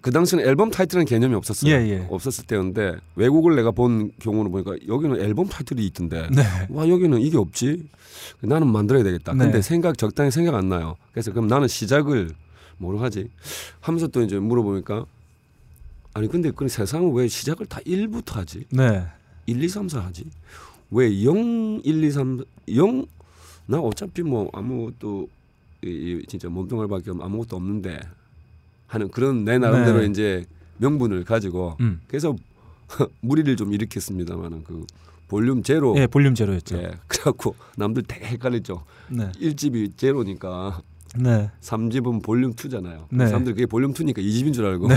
그 당시는 앨범 타이틀은 개념이 없었어요. 예, 예. 없었을 때였는데 외국을 내가 본 경우는 보니까 여기는 앨범 타이틀이 있던데 네. 와 여기는 이게 없지. 나는 만들어야 되겠다. 네. 근데 생각 적당히 생각 안 나요. 그래서 그럼 나는 시작을 뭐로 하지? 하면서 또 이제 물어보니까 아니 근데 그 세상은 왜 시작을 다 1부터 하지? 네. 1, 2, 3, 4 하지? 왜 0, 1, 2, 3, 0? 나 어차피 뭐 아무것도 이, 진짜 몸뚱아리밖에 아무것도 없는데 하는 그런 내 나름대로 네. 이제 명분을 가지고 음. 그래서 물의를 좀 일으켰습니다만은 그 볼륨 제로. 예, 볼륨 제로였죠. 예, 그래갖고 남들 되게 헷갈리죠. 네. 1집이 제로니까 네. 3집은 볼륨 2잖아요. 네. 사람들 그게 볼륨 2니까 2집인 줄 알고. 네.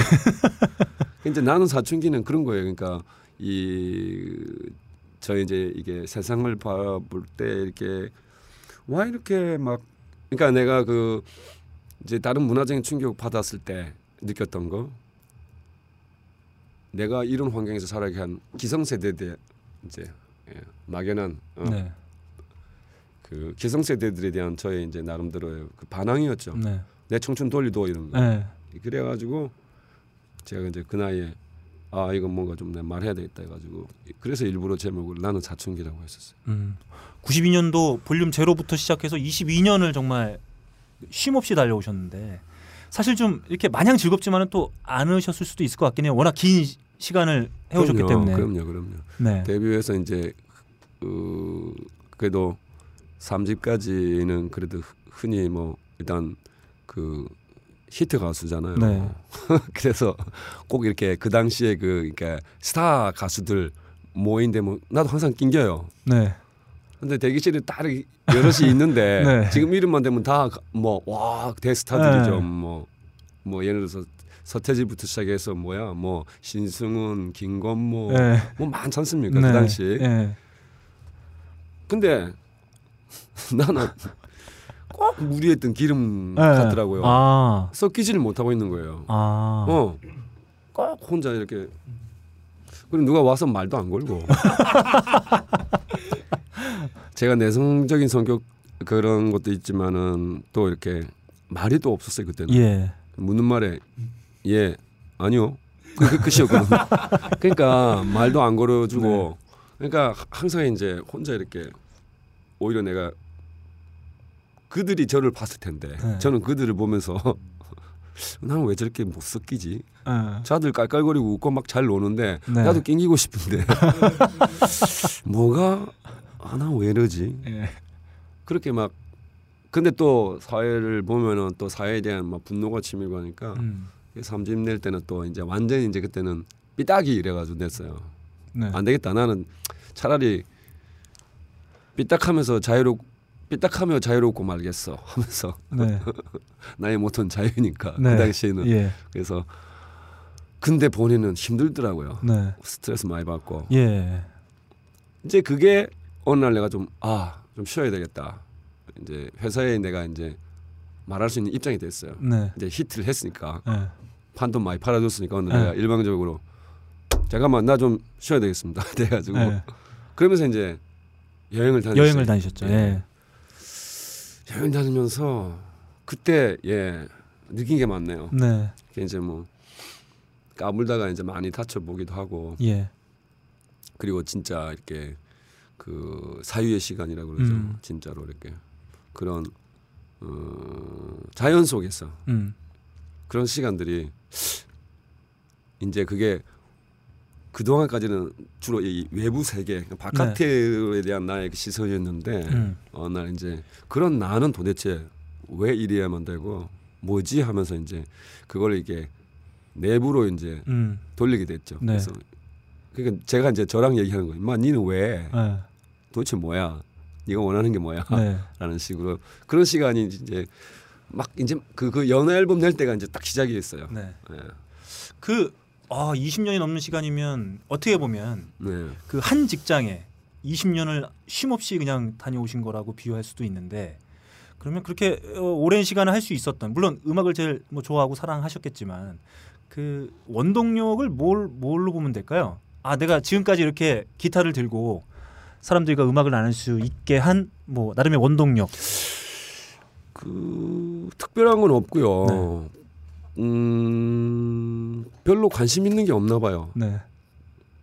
이제 나는 사춘기는 그런 거예요. 그러니까 이 저 이제 이게 세상을 바라볼 때 이렇게 와 이렇게 막 그러니까 내가 그 이제 다른 문화적인 충격 받았을 때 느꼈던 거 내가 이런 환경에서 살아가게 한 기성세대들 이제 예, 막연한 어. 네. 그 기성세대들에 대한 저의 이제 나름대로의 그 반항이었죠. 네. 내 청춘 돌리도 이런 거. 네. 그래가지고 제가 이제 그 나이에 아 이건 뭔가 좀 말해야 되겠다 해가지고 그래서 일부러 제목을 나는 사춘기라고 했었어요. 음. 92년도 볼륨 제로부터 시작해서 22년을 정말 쉼 없이 달려오셨는데 사실 좀 이렇게 마냥 즐겁지만은 또 않으셨을 수도 있을 것 같긴 해요. 워낙 긴 시간을 해오셨기 그럼요, 때문에. 그럼요, 그럼요. 네. 데뷔해서 이제 그 그래도 3집까지는 그래도 흔히 뭐 일단 그 히트 가수잖아요. 네. 그래서 꼭 이렇게 그 당시에 그 그러니까 스타 가수들 모인데 뭐 나도 항상 낑겨요. 네. 근데 대기실에 딱 여럿이 있는데 네. 지금 이름만 되면 다 뭐 와 대스타들이죠. 뭐뭐 네. 뭐 예를 들어서 서태지부터 시작해서 뭐야 뭐 신승훈, 김건모 네. 뭐 많지 않습니까 그 네. 당시. 네. 근데 나는 꼭 무리했던 기름 네. 같더라고요. 아. 섞이지를 못하고 있는 거예요. 아. 어. 꼭 혼자 이렇게 그리고 누가 와서 말도 안 걸고. 제가 내성적인 성격 그런 것도 있지만은 또 이렇게 말이 또 없었어요 그때는. 예. 묻는 말에 예 아니요 그, 그 끝이었거든. 그러니까 말도 안 걸어주고 네. 그러니까 항상 이제 혼자 이렇게 오히려 내가 그들이 저를 봤을 텐데 네. 저는 그들을 보면서 나는 왜 저렇게 못 섞이지? 네. 자들 깔깔거리고 웃고 막 잘 노는데 네. 나도 낑기고 싶은데 뭐가 아나 왜 이러지? 네. 그렇게 막 근데 또 사회를 보면은 또 사회에 대한 막 분노가 치밀고 하니까 음. 삼집 낼 때는 또 이제 완전히 이제 그때는 삐딱이 이래가지고 냈어요. 네. 안 되겠다. 나는 차라리 삐딱하면서 자유롭 삐딱하며 자유롭고 말겠어 하면서 네. 나의 모토는 자유니까 네. 그 당시에는 예. 그래서 근데 본인은 힘들더라고요. 네. 스트레스 많이 받고. 예. 이제 그게 어느 날 내가 좀 아 좀 쉬어야 되겠다. 이제 회사에 내가 이제 말할 수 있는 입장이 됐어요. 네. 이제 히트를 했으니까 네. 판돈 많이 팔아줬으니까 어느 날 내가 일방적으로 잠깐만 나 좀 쉬어야 되겠습니다. 돼가지고 그러면서 이제 여행을 다녔어요. 여행을 다니셨죠. 예. 여행 다니면서 그때 예 느낀 게 많네요. 네. 이제 뭐 까불다가 이제 많이 다쳐 보기도 하고. 예. 그리고 진짜 이렇게 그 사유의 시간이라고 그러죠. 음. 진짜로 이렇게 그런 어, 자연 속에서 음. 그런 시간들이 이제 그게 그 동안까지는 주로 이 외부 세계 바깥에 네. 대한 나의 그 시선이었는데 음. 어느 날 이제 그런 나는 도대체 왜 이래야만 되고 뭐지 하면서 이제 그걸 이게 내부로 이제 음. 돌리게 됐죠. 네. 그래서 그러니까 제가 이제 저랑 얘기하는 거예요. 마 니는 왜 네. 도대체 뭐야? 네가 원하는 게 뭐야? 네. 라는 식으로 그런 시간이 이제 막 이제 그, 그 연애 앨범 낼 때가 이제 딱 시작이 됐어요. 네. 네. 그 아, 20년이 넘는 시간이면 어떻게 보면 네. 그한 직장에 20년을 쉼 없이 그냥 다녀오신 거라고 비유할 수도 있는데 그러면 그렇게 어, 오랜 시간을 할 수 있었던 물론 음악을 제일 뭐 좋아하고 사랑하셨겠지만 그 원동력을 뭘 뭘로 보면 될까요? 아 내가 지금까지 이렇게 기타를 들고 사람들과 음악을 나눌 수 있게 한 뭐 나름의 원동력. 그 특별한 건 없고요. 네. 음 별로 관심 있는 게 없나 봐요. 네.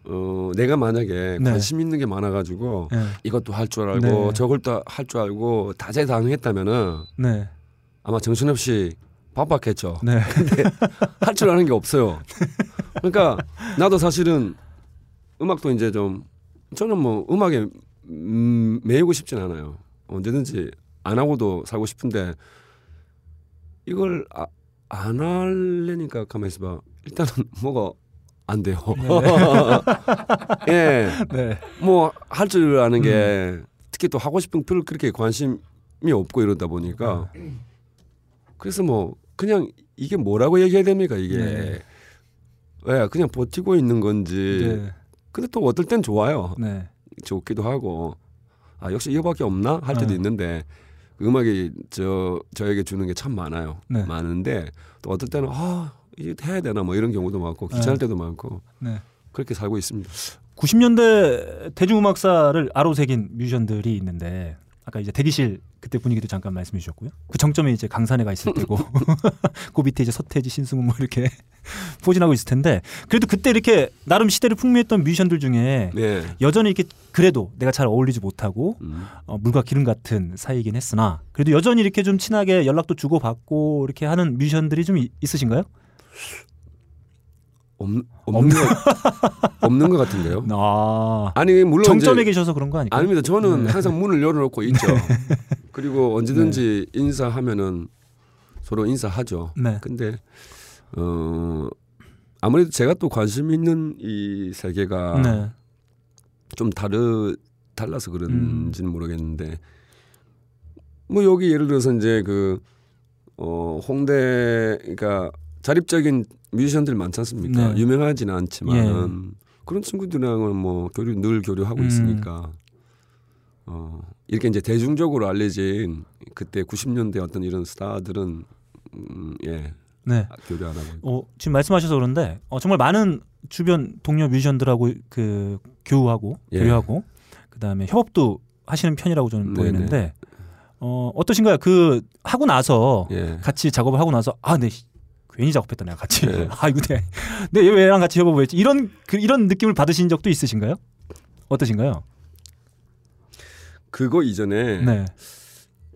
어 내가 만약에 네. 관심 있는 게 많아가지고 네. 이것도 할 줄 알고 네. 저걸 또할 줄 알고 다재다능했다면은 네. 아마 정신없이 바빴겠죠. 네. 근데 할 줄 아는 게 없어요. 그러니까 나도 사실은 음악도 이제 좀 저는 뭐 음악에 음, 매이고 싶진 않아요. 언제든지 안 하고도 살고 싶은데 이걸 아, 안 할래니까 가만히 있어봐. 일단은 뭐가 안 돼요. 네. 예. 네. 뭐할 줄 아는 게 음. 특히 또 하고 싶은 별로 그렇게 관심이 없고 이러다 보니까 그래서 뭐 그냥 이게 뭐라고 얘기해야 됩니까 이게 네. 왜 그냥 버티고 있는 건지 네. 근데 또 어떨 땐 좋아요 네. 좋기도 하고 아 역시 이거밖에 없나 할 때도 네. 있는데 음악이 저 저에게 주는 게 참 많아요. 네. 많은데 또 어떨 때는 아 이게 해야 되나 뭐 이런 경우도 많고 귀찮을 네. 때도 많고 네. 그렇게 살고 있습니다. 90년대 대중음악사를 아로새긴 뮤지션들이 있는데 아까 이제 대기실 그때 분위기도 잠깐 말씀해 주셨고요. 그 정점에 이제 강산에가 있을 때고 그 밑에 이제 서태지 신승훈 뭐 이렇게 포진하고 있을 텐데 그래도 그때 이렇게 나름 시대를 풍미했던 뮤지션들 중에 네. 여전히 이렇게 그래도 내가 잘 어울리지 못하고 음. 어, 물과 기름 같은 사이이긴 했으나 그래도 여전히 이렇게 좀 친하게 연락도 주고 받고 이렇게 하는 뮤지션들이 좀 있으신가요? 없, 없는 거, 없는 것 같은데요. 아, 니 물론 정점에 계셔서 그런 거 아니에요? 아닙니다. 저는 네. 항상 문을 열어놓고 있죠. 네. 그리고 언제든지 네. 인사하면은 서로 인사하죠. 네. 근데 어 아무래도 제가 또 관심 있는 이 세계가 네. 좀 다르 달라서 그런지는 음. 모르겠는데 뭐 여기 예를 들어서 이제 그 어 홍대 그러니까 자립적인 뮤지션들 많지 않습니까? 네. 유명하지는 않지만 예. 그런 친구들이랑은 뭐 교류 늘 교류하고 음. 있으니까 어 이렇게 이제 대중적으로 알려진 그때 90년대 어떤 이런 스타들은 음, 예. 네. 교류 안 하고. 어, 지금 말씀하셔서 그런데 어, 정말 많은 주변 동료 뮤지션들하고 그 교우하고 예. 교류하고 그다음에 협업도 하시는 편이라고 저는 네네. 보이는데 어, 어떠신가요? 그 하고 나서 예. 같이 작업을 하고 나서 아, 네. 괜히 작업했다 내가 같이. 네. 아 이거 내, 내 얘랑 같이 해보고 했지. 이런 그, 이런 느낌을 받으신 적도 있으신가요? 어떠신가요? 그거 이전에 네.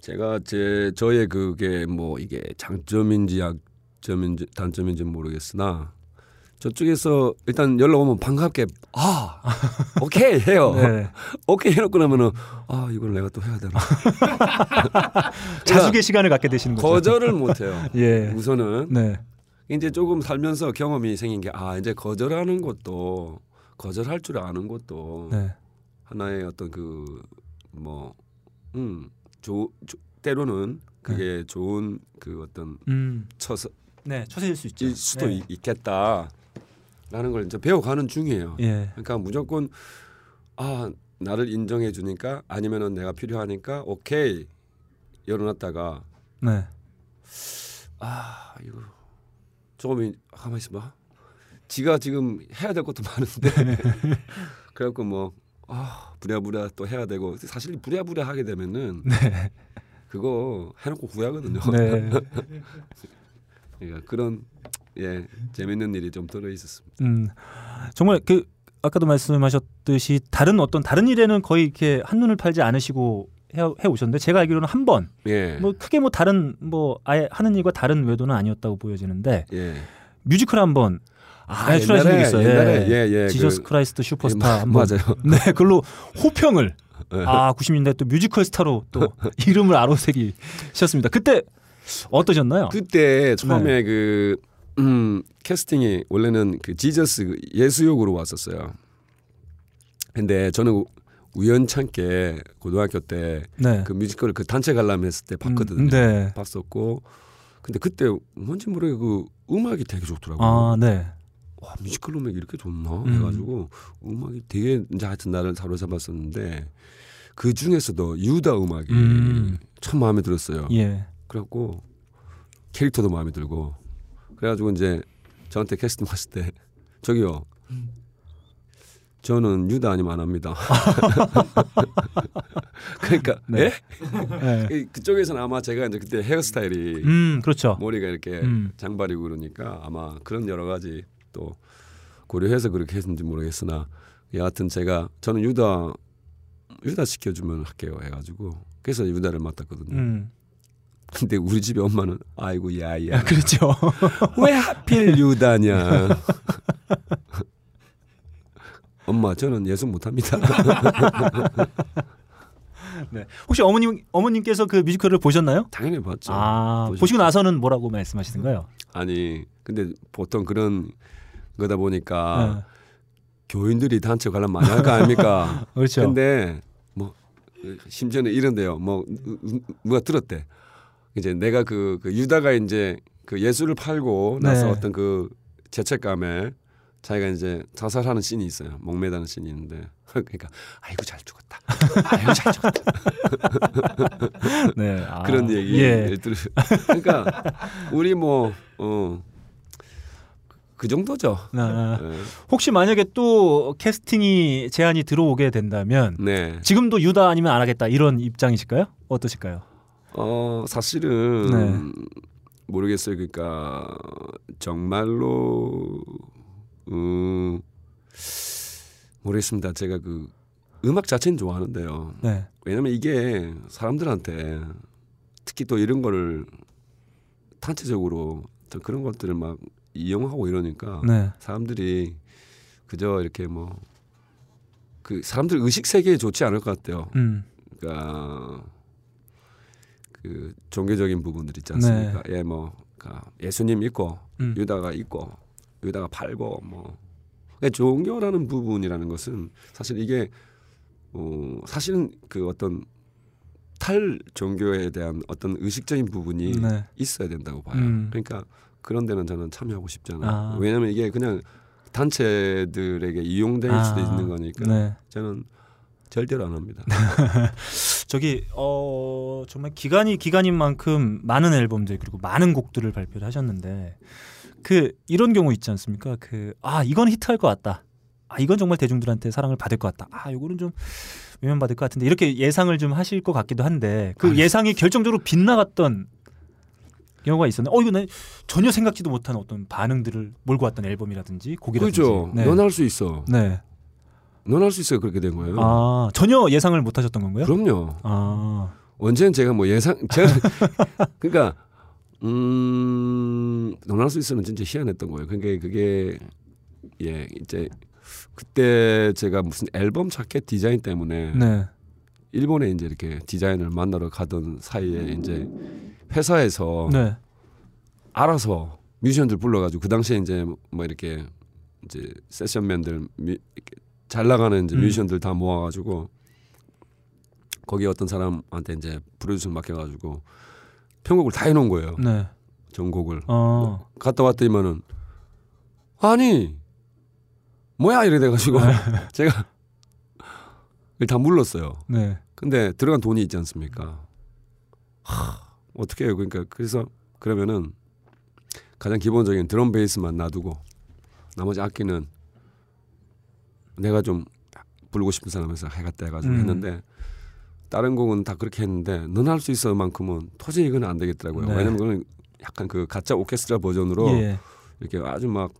제가 제 저의 그게 뭐 이게 장점인지 약점인지 단점인지 모르겠으나 저쪽에서 일단 연락 오면 반갑게 아 오케이 해요. 네. 오케이 해놓고 나면은 아 이걸 내가 또 해야 되나. 자숙의 시간을 갖게 되시는 거죠. 거절을 못해요. 예. 우선은 네. 이제 조금 살면서 경험이 생긴 게 아 이제 거절하는 것도 거절할 줄 아는 것도 네. 하나의 어떤 그 뭐 음, 조, 조 때로는 그게 네. 좋은 그 어떤 음. 처서 네 처세일 수 있죠. 수도 네. 있겠다. 라는 걸 이제 배워가는 중이에요. 예. 그러니까 무조건 아 나를 인정해 주니까 아니면은 내가 필요하니까 오케이 열어놨다가 네. 아 이거 조금 가만 있어봐. 지가 지금 해야 될 것도 많은데 그래갖고 뭐 아, 부랴부랴 또 해야 되고 사실 부랴부랴 하게 되면은 네. 그거 해놓고 후회하거든요. 네. 그러니까 그런 예 재밌는 일이 좀 들어 있었습니다. 음, 정말 그 아까도 말씀하셨듯이 다른 어떤 다른 일에는 거의 이렇게 한 눈을 팔지 않으시고 해, 해 오셨는데 제가 알기로는 한 번, 예. 뭐 크게 뭐 다른 뭐 아예 하는 일과 다른 외도는 아니었다고 보여지는데 예. 뮤지컬 한번 아, 출연하신 적 있어요. 옛날에, 예, 예, Jesus 그, Christ Superstar 예, 한번 맞아요. 네, 그걸로 호평을 예. 아 90년대 또 뮤지컬 스타로 또 이름을 아로새기셨습니다. 그때 어떠셨나요? 그때 처음에 네. 그 음, 캐스팅이 원래는 그 Jesus 예수 역으로 왔었어요. 근데 저는 우연찮게 고등학교 때그 네. 그 뮤지컬 그 단체 관람 했을 때 봤거든요. 음, 네. 봤었고 근데 그때 뭔지 모르게 그 음악이 되게 좋더라고요. 아, 네. 와 뮤지컬 음악이 이렇게 좋나 음. 해가지고 음악이 되게 이제 하여튼 나를 사로잡았었는데 그 중에서도 유다 음악이 음. 참 마음에 들었어요. 예. 그래갖고 캐릭터도 마음에 들고 그래가지고 이제 저한테 캐스팅 왔을 때 저기요 저는 유다 아니면 안 합니다. 그러니까 네. 네. 그, 그쪽에서는 아마 제가 이제 그때 헤어스타일이 음, 그렇죠. 머리가 이렇게 음. 장발이고 그러니까 아마 그런 여러 가지 또 고려해서 그렇게 했는지 모르겠으나 여하튼 제가 저는 유다 유다 시켜주면 할게요 해가지고 그래서 유다를 맡았거든요. 음. 근데 우리 집에 엄마는 아이고 야야. 그렇죠. 왜 하필 유다냐. 엄마 저는 예수 못합니다. 네. 혹시 어머님 어머님께서 그 뮤지컬을 보셨나요? 당연히 봤죠. 아, 보시고 나서는 뭐라고 말씀하시는가요? 아니 근데 보통 그런 거다 보니까 네. 교인들이 단체 관람 많이 할 거 아닙니까? 그렇죠. 근데 뭐 심지어는 이런데요. 뭐 누가 들었대. 이제 내가 그, 그 유다가 이제 그 예수를 팔고 나서 네. 어떤 그 죄책감에 자기가 이제 자살하는 씬이 있어요. 목매다는 씬이 있는데 그러니까 아이고 잘 죽었다. 아이고 잘 죽었다. 네, 아, 그런 얘기 예. 들 그러니까 우리 뭐 어. 그 정도죠. 아, 네. 혹시 만약에 또 캐스팅이 제안이 들어오게 된다면 네. 지금도 유다 아니면 안 하겠다 이런 입장이실까요? 어떠실까요? 어 사실은 네. 모르겠어요. 그러니까 정말로 음 모르겠습니다. 제가 그 음악 자체는 좋아하는데요. 네. 왜냐면 이게 사람들한테 특히 또 이런 거를 단체적으로 그런 것들을 막 이용하고 이러니까 네. 사람들이 그저 이렇게 뭐 그 사람들 의식 세계에 좋지 않을 것 같아요. 음. 그러니까 그 종교적인 부분들 있지 않습니까? 네. 예, 뭐 그러니까 예수님 있고 음. 유다가 있고 유다가 팔고 뭐 그러니까 종교라는 부분이라는 것은 사실 이게 어 사실은 그 어떤 탈 종교에 대한 어떤 의식적인 부분이 네. 있어야 된다고 봐요. 음. 그러니까 그런 데는 저는 참여하고 싶잖아요. 아. 왜냐하면 이게 그냥 단체들에게 이용될 아. 수도 있는 거니까 네. 저는 절대로 안 합니다. 저기 어 정말 기간이 기간인 만큼 많은 앨범들 그리고 많은 곡들을 발표를 하셨는데 그 이런 경우 있지 않습니까? 그 아 이건 히트할 것 같다. 아 이건 정말 대중들한테 사랑을 받을 것 같다. 아 요거는 좀 외면받을 것 같은데 이렇게 예상을 좀 하실 것 같기도 한데 그 예상이 결정적으로 빗나갔던 경우가 있었는데 어 이거 는 전혀 생각지도 못한 어떤 반응들을 몰고 왔던 앨범이라든지 곡이라든지 그렇죠. 네. 넌할 수 있어. 네. 넌할수 있어요. 그렇게 된 거예요. 아 전혀 예상을 못 하셨던 건가요? 그럼요. 아 언제는 제가 뭐 예상 제가 그러니까 음넌 할수 있어는 진짜 희한했던 거예요. 그러니까 그게 예 이제 그때 제가 무슨 앨범 자켓 디자인 때문에 네. 일본에 이제 이렇게 디자인을 만나러 가던 사이에 이제 회사에서 네. 알아서 뮤지션들 불러가지고 그 당시에 이제 뭐 이렇게 이제 세션맨들 미, 잘 나가는 이제 음. 뮤지션들 다 모아가지고 거기 어떤 사람한테 이제 프로듀서 맡겨가지고 편곡을 다 해놓은 거예요. 네. 전곡을 어. 갔다 왔더니만은 아니 뭐야 이래 돼가지고 네. 제가 다 물렀어요. 네. 근데 들어간 돈이 있지 않습니까? 하, 어떻게 해요? 그러니까 그래서 그러면은 가장 기본적인 드럼 베이스만 놔두고 나머지 악기는 내가 좀 부르고 싶은 사람에서 해갔다 해가지고 음. 했는데 다른 곡은 다 그렇게 했는데 넌 할 수 있어만큼은 도저히 이건 안 되겠더라고요. 네. 왜냐면 그건 약간 그 가짜 오케스트라 버전으로 예. 이렇게 아주 막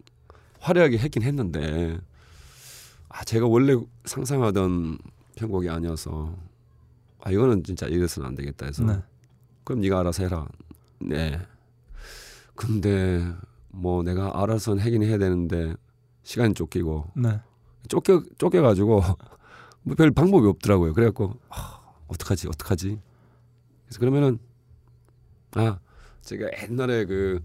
화려하게 했긴 했는데 아 제가 원래 상상하던 편곡이 아니어서 아 이거는 진짜 이래서는 안 되겠다 해서 네. 그럼 네가 알아서 해라. 네. 근데 뭐 내가 알아서 하긴 해야 되는데 시간이 쫓기고 네. 쫓겨 쫓겨 가지고 뭐 별 방법이 없더라고요. 그래갖고 아, 어떡하지 어떡하지. 그래서 그러면은 아 제가 옛날에 그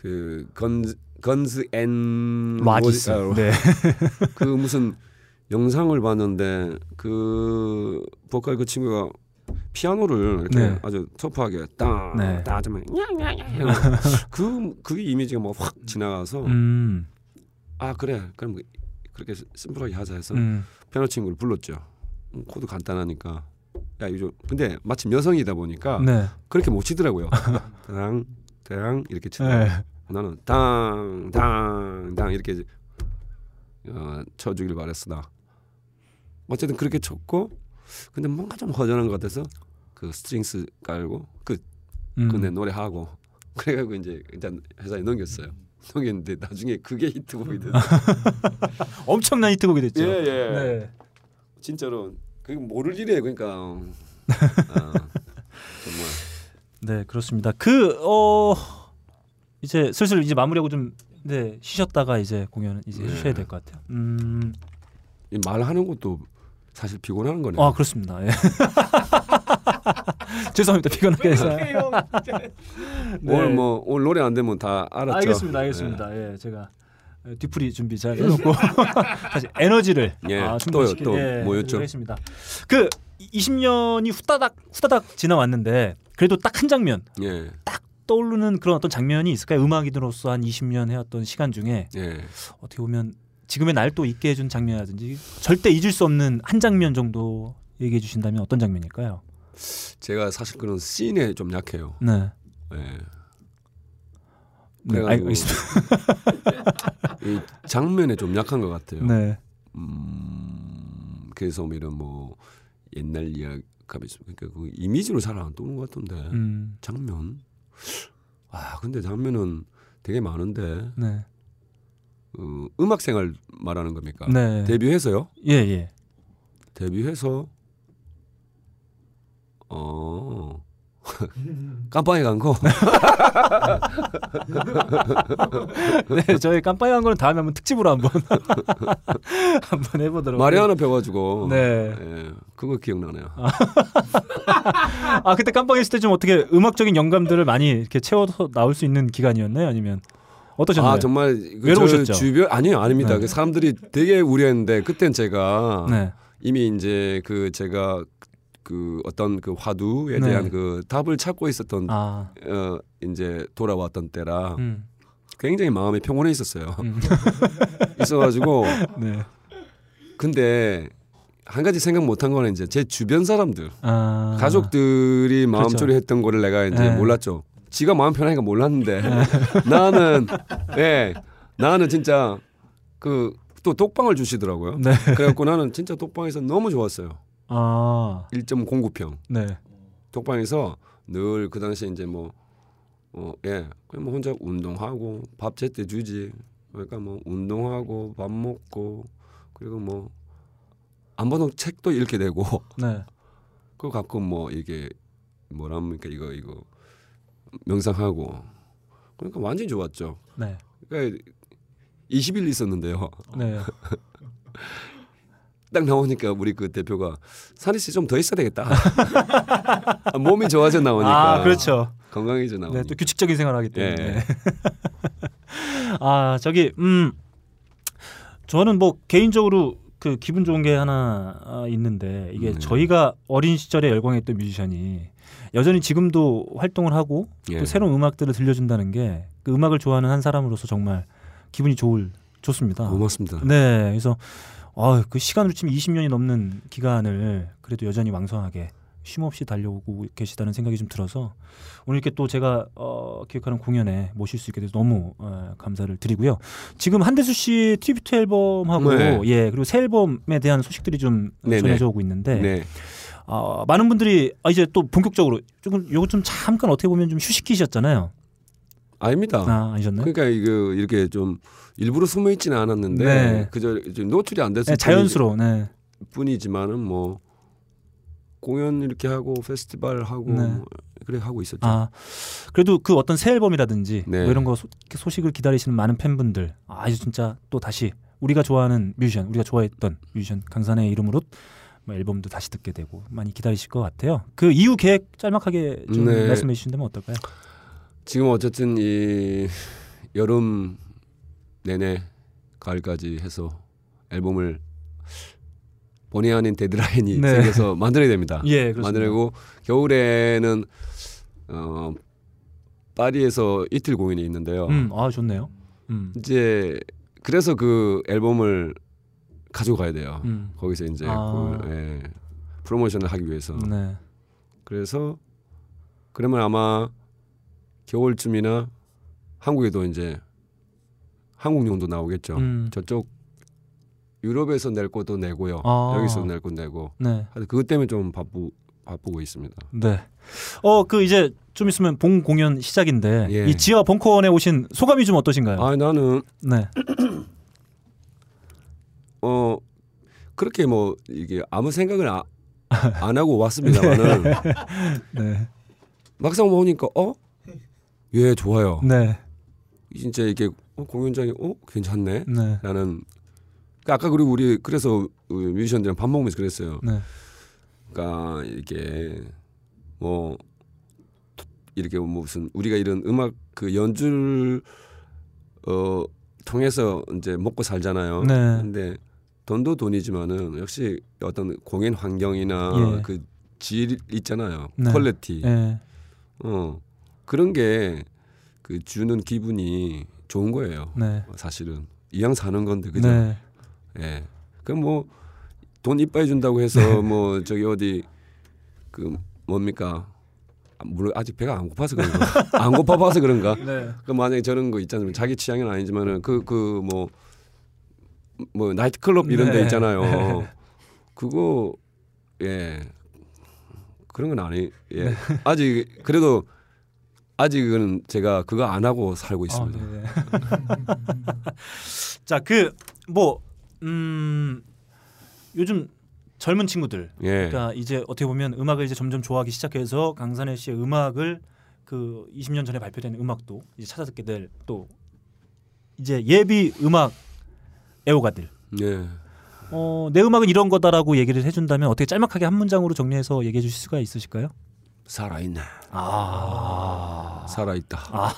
그 Guns Guns N' Roses 네. 그 무슨 영상을 봤는데 그 보컬 그 친구가 피아노를 이렇게 네. 아주 터프하게 땅, 네. 땅 하면 그 그게 이미지가 뭐 확 지나가서 음. 아 그래 그럼 그렇게 심플하게 하자 해서 음. 피아노 친구를 불렀죠. 음, 코드 간단하니까 야 이거 근데 마침 여성이다 보니까 네. 그렇게 못 치더라고요. 당, 당 이렇게 치다. 네. 나는 당, 당, 당 이렇게 어, 쳐주길 바랬어 나. 어쨌든 그렇게 쳤고 근데 뭔가 좀 허전한 것 같아서 그 strings 깔고 그 음. 근데 노래 하고 그래가지고 이제 일단 회사에 넘겼어요. 넘겼는데 나중에 그게 히트곡이 됐어. 엄청난 히트곡이 됐죠. 예, 예. 네. 진짜로 그 모를 일이에요. 그러니까 아, 정말. 네 그렇습니다. 그 어 이제 슬슬 이제 마무리하고 좀 네, 쉬셨다가 이제 공연 이제 네. 쉬어야 될 것 같아요. 음. 말하는 것도 사실 피곤한 거네요. 아 그렇습니다. 예. 죄송합니다. 피곤하게 해서. 네. 오늘 뭐 오늘 노래 안 되면 다 알았죠. 알겠습니다. 알겠습니다. 네. 예, 제가 뒤풀이 준비 잘 해놓고 다시 에너지를 예, 아, 또요 또 예, 뭐였죠? 하겠습니다. 그 20년이 후다닥 후다닥 지나왔는데 그래도 딱 한 장면, 예. 딱 떠오르는 그런 어떤 장면이 있을까요? 음악인으로서 한 20년 해왔던 시간 중에 예. 어떻게 보면 지금의 날 또 있게 해준 장면이라든지 절대 잊을 수 없는 한 장면 정도 얘기해 주신다면 어떤 장면일까요? 제가 사실 그런 씬에 좀 약해요. 네. 네. 네, 알겠습니다. 이 장면에 좀 약한 것 같아요. 네. 음, 그래서 뭐 이런 뭐 옛날 이야기 그러니까 그 이미지로 잘 안 떠오는 것 같은데 음. 장면. 아 근데 장면은 되게 많은데. 네. 어, 음악 생활 말하는 겁니까? 네. 데뷔해서요? 예 예. 데뷔해서 어 깜빵에 간 거. 네, 저희 깜빵에 간 거는 다음에 한번 특집으로 한번 한번 해보도록. 하나 배워가지고. 네. 네. 그거 기억나네요. 아 그때 깜빵에 있을 때 좀 어떻게 음악적인 영감들을 많이 이렇게 채워서 나올 수 있는 기간이었나요? 아니면 어떠셨나요? 아 정말 그 외로우셨죠? 주변 아니요 아닙니다. 네. 그 사람들이 되게 우려했는데 그땐 제가 네. 이미 이제 그 제가 그 어떤 그 화두에 네. 대한 그 답을 찾고 있었던 아. 어 이제 돌아왔던 때라 음. 굉장히 마음이 평온해 있었어요. 음. 있어가지고 네. 근데 한 가지 생각 못한 거는 이제 제 주변 사람들 아. 가족들이 마음조리 했던 거를 내가 이제 네. 몰랐죠. 지가 마음 편하니까 몰랐는데 네. 나는 예 나는 진짜 그 또 독방을 주시더라고요. 네. 그래갖고 나는 진짜 독방에서 너무 좋았어요. 아. 1.09평. 네. 독방에서 늘 그 당시에 이제 뭐, 어, 예, 그냥 뭐 혼자 운동하고 밥 제때 주지. 그러니까 뭐 운동하고 밥 먹고 그리고 뭐안 봐도 책도 읽게 되고. 네. 그 가끔 뭐 이게 뭐랍니까 이거 이거 명상하고 그러니까 완전히 좋았죠. 네. 그러니까 20일 있었는데요. 네. 딱 나오니까 우리 그 대표가 산희 씨 좀 더 있어야 되겠다. 몸이 좋아져 나오니까. 아, 그렇죠. 건강해져 나오니까. 네, 또 규칙적인 생활하기 때문에. 네. 아, 저기 음 저는 뭐 개인적으로 그 기분 좋은 게 하나 아, 있는데 이게 네. 저희가 어린 시절에 열광했던 뮤지션이 여전히 지금도 활동을 하고 예. 또 새로운 음악들을 들려준다는 게 그 음악을 좋아하는 한 사람으로서 정말 기분이 좋을 좋습니다. 고맙습니다. 네, 그래서 아, 그 시간으로 치면 20년이 넘는 기간을 그래도 여전히 왕성하게 쉼없이 달려오고 계시다는 생각이 좀 들어서 오늘 이렇게 또 제가 어, 기획하는 공연에 모실 수 있게 돼서 너무 어, 감사를 드리고요. 지금 한대수 씨 tribute 앨범하고 네. 예 그리고 새 앨범에 대한 소식들이 좀 네네. 전해져 오고 있는데 네. 어, 많은 분들이 아, 이제 또 본격적으로 조금 요거 좀 잠깐 어떻게 보면 좀 휴식기셨잖아요. 아닙니다. 아, 아니셨나요? 그러니까 이거 이렇게 좀 일부러 숨어 있지는 않았는데 네. 그저 노출이 안 돼서 네, 자연스러워. 네. 뿐이지만은 뭐 공연 이렇게 하고 페스티벌 하고 네. 그래 하고 있었죠. 아, 그래도 그 어떤 새 앨범이라든지 네. 뭐 이런 거 소, 식을 기다리시는 많은 팬분들 아 이제 진짜 또 다시 우리가 좋아하는 뮤지션 우리가 좋아했던 뮤지션 강산의 이름으로 뭐 앨범도 다시 듣게 되고 많이 기다리실 것 같아요. 그 이후 계획 짤막하게 좀 네. 말씀해 주신다면 어떨까요? 지금 어쨌든 이 여름 내내 가을까지 해서 앨범을 본의 아닌 데드라인이 네. 생겨서 만들어야 됩니다. 예, 만들고 겨울에는 어 파리에서 이틀 공연이 있는데요. 음, 아 좋네요. 음. 이제 그래서 그 앨범을 가져가야 돼요. 음. 거기서 이제 아. 그, 예, 프로모션을 하기 위해서. 네. 그래서 그러면 아마 겨울쯤이나 한국에도 이제 한국용도 나오겠죠. 음. 저쪽 유럽에서 낼 것도 내고요. 아. 여기서 낼 것도 내고. 네. 그것 때문에 좀 바쁘 바쁘고 있습니다. 네. 어 그 이제 좀 있으면 본 공연 시작인데 예. 이 지하 벙커원에 오신 소감이 좀 어떠신가요? 아 나는 네. 어 그렇게 뭐 이게 아무 생각을 아, 안 하고 왔습니다만은 네. 막상 보니까 어? 예 좋아요. 네. 진짜 이게 어, 공연장이 어 괜찮네. 네. 라는 그러니까 아까 그리고 우리 그래서 뮤지션들이랑 밥 먹으면서 그랬어요. 네. 그러니까 이게 뭐 이렇게 뭐 무슨 우리가 이런 음악 그 연주를 어 통해서 이제 먹고 살잖아요. 네. 근데 돈도 돈이지만은 역시 어떤 공연 환경이나 예. 그 질 있잖아요. 네. quality. 예. 어 그런 게 그 주는 기분이 좋은 거예요. 네. 사실은 이왕 사는 건데 그죠? 네. 예. 그럼 뭐 돈 이빠이 준다고 해서 네. 뭐 저기 어디 그 뭡니까 물론 아직 배가 안 고파서 그런가 안 고파봐서 그런가 네. 그 만약에 저런 거 있잖아요 자기 취향은 아니지만은 그 그 뭐 뭐 나이트클럽 이런 데 네. 있잖아요 네. 그거 예 그런 건 아니 예 네. 아직 그래도 아직은 제가 그거 안 하고 살고 있습니다. 어, 네. 자그 뭐 음, 요즘 젊은 친구들 예. 그러니까 이제 어떻게 보면 음악을 이제 점점 좋아하기 시작해서 강산혜 씨의 음악을 그 20년 전에 발표된 음악도 이제 찾아 듣게 될 또 이제 예비 음악 애호가들. 예. 어, 내 음악은 이런 거다라고 얘기를 해준다면 어떻게 짤막하게 한 문장으로 정리해서 얘기해 주실 수가 있으실까요? 살아있네. 아, 살아있다. 아,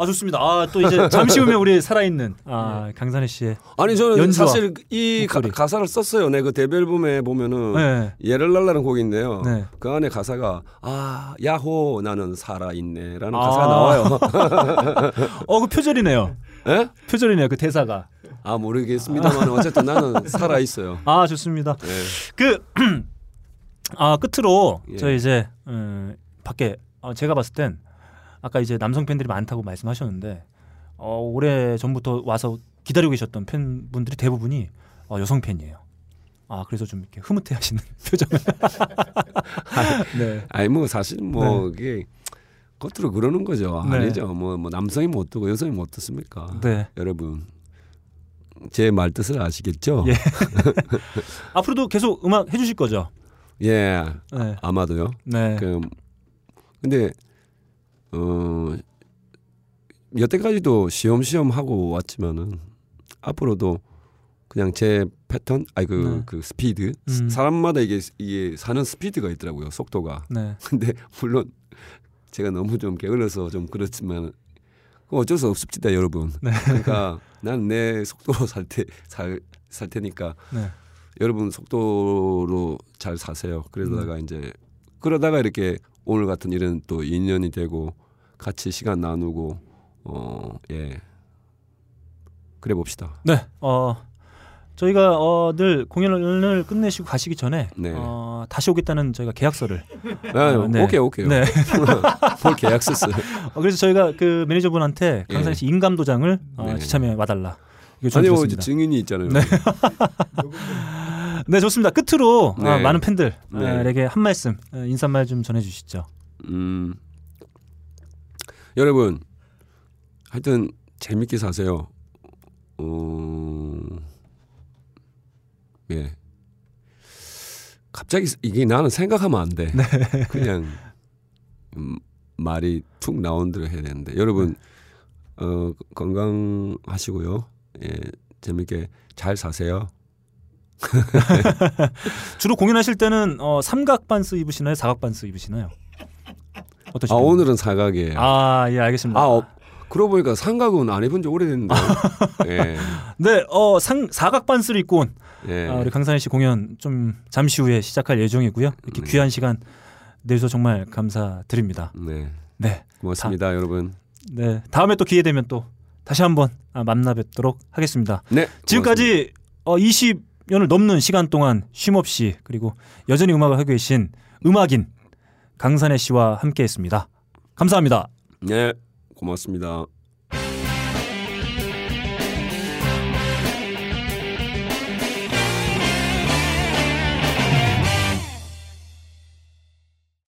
아 좋습니다. 아, 또 이제 잠시 후면 우리 살아있는 아, 네. 강산혜 씨의 아니 저는 연주와 사실 이 가, 사를 썼어요. 내 그 데뷔 앨범에 보면은 네. 예를 날라는 곡인데요. 네. 그 안에 가사가 아 야호 나는 살아있네라는 아. 가사가 나와요. 어 그 표절이네요. 예? 표절이네요. 그 대사가. 아 모르겠습니다만 어쨌든 나는 살아 있어요. 아 좋습니다. 네. 그 아, 끝으로 예. 저 이제 음, 밖에 어, 제가 봤을 땐 아까 이제 남성 팬들이 많다고 말씀하셨는데 어, 오래 전부터 와서 기다리고 계셨던 팬분들이 대부분이 어, 여성 팬이에요. 아 그래서 좀 이렇게 흐뭇해하시는 표정을. 네. 아니 뭐 사실 뭐 네. 이게 겉으로 그러는 거죠. 네. 아니죠. 뭐, 뭐 남성이 못 듣고 여성이 못 듣습니까? 네. 여러분 제 말 뜻을 아시겠죠? 예. 앞으로도 계속 음악 해주실 거죠? 예, 네. 아마도요. 네. 그 근데 어 여태까지도 시험시험 하고 왔지만은 앞으로도 그냥 제 패턴, 아니 그, 네. 그 스피드 음. 사람마다 이게 이게 사는 스피드가 있더라고요, 속도가. 네. 근데 물론 제가 너무 좀 게을러서 좀 그렇지만 어쩔 수 없습니다, 여러분. 네. 그러니까 난 내 속도로 살때살 살 테니까. 네. 여러분 속도로 잘 사세요. 그러다가 음. 이제 그러다가 이렇게 오늘 같은 일은 또 인연이 되고 같이 시간 나누고 어 예. 그래 봅시다. 네. 어 저희가 어, 늘 공연을 끝내시고 가시기 전에 네. 어, 다시 오겠다는 저희가 계약서를 아, 어, 네. 오케이 오케이 네. 뭘 계약서 써요? 어, 그래서 저희가 그 매니저분한테 강산 씨 예. 인감 도장을 어, 네. 지참해 와달라. 아니요 뭐 증인이 있잖아요. 네. 네 좋습니다. 끝으로 아, 네. 아, 많은 팬들에게 네. 한 말씀 어, 인사말 좀 전해주시죠. 음 여러분 하여튼 재밌게 사세요. 어... 예. 갑자기 이게 나는 생각하면 안 돼. 네. 그냥 음, 말이 툭 나온 대로 해야 되는데 여러분 어, 건강하시고요. 예, 재밌게 잘 사세요. 주로 공연하실 때는 어, 삼각 반스 입으시나요? 사각 반스 입으시나요? 어떠십니까? 아 오늘은 사각이에요. 아예 알겠습니다. 아 어, 그러고 보니까 삼각은 안 입은 지 오래됐는데. 예. 네, 어, 상, 사각 반스를 입고 온 예. 아, 우리 강산희 씨 공연 좀 잠시 후에 시작할 예정이고요. 이렇게 네. 귀한 시간 내주셔서 정말 감사드립니다. 네. 네. 고맙습니다, 다, 여러분. 네. 다음에 또 기회 되면 또 다시 한번 아, 만나 뵙도록 하겠습니다. 네. 지금까지 어, 20 년을 넘는 시간 동안 쉼없이 그리고 여전히 음악을 하고 계신 음악인 강산혜 씨와 함께 했습니다. 감사합니다. 네. 고맙습니다.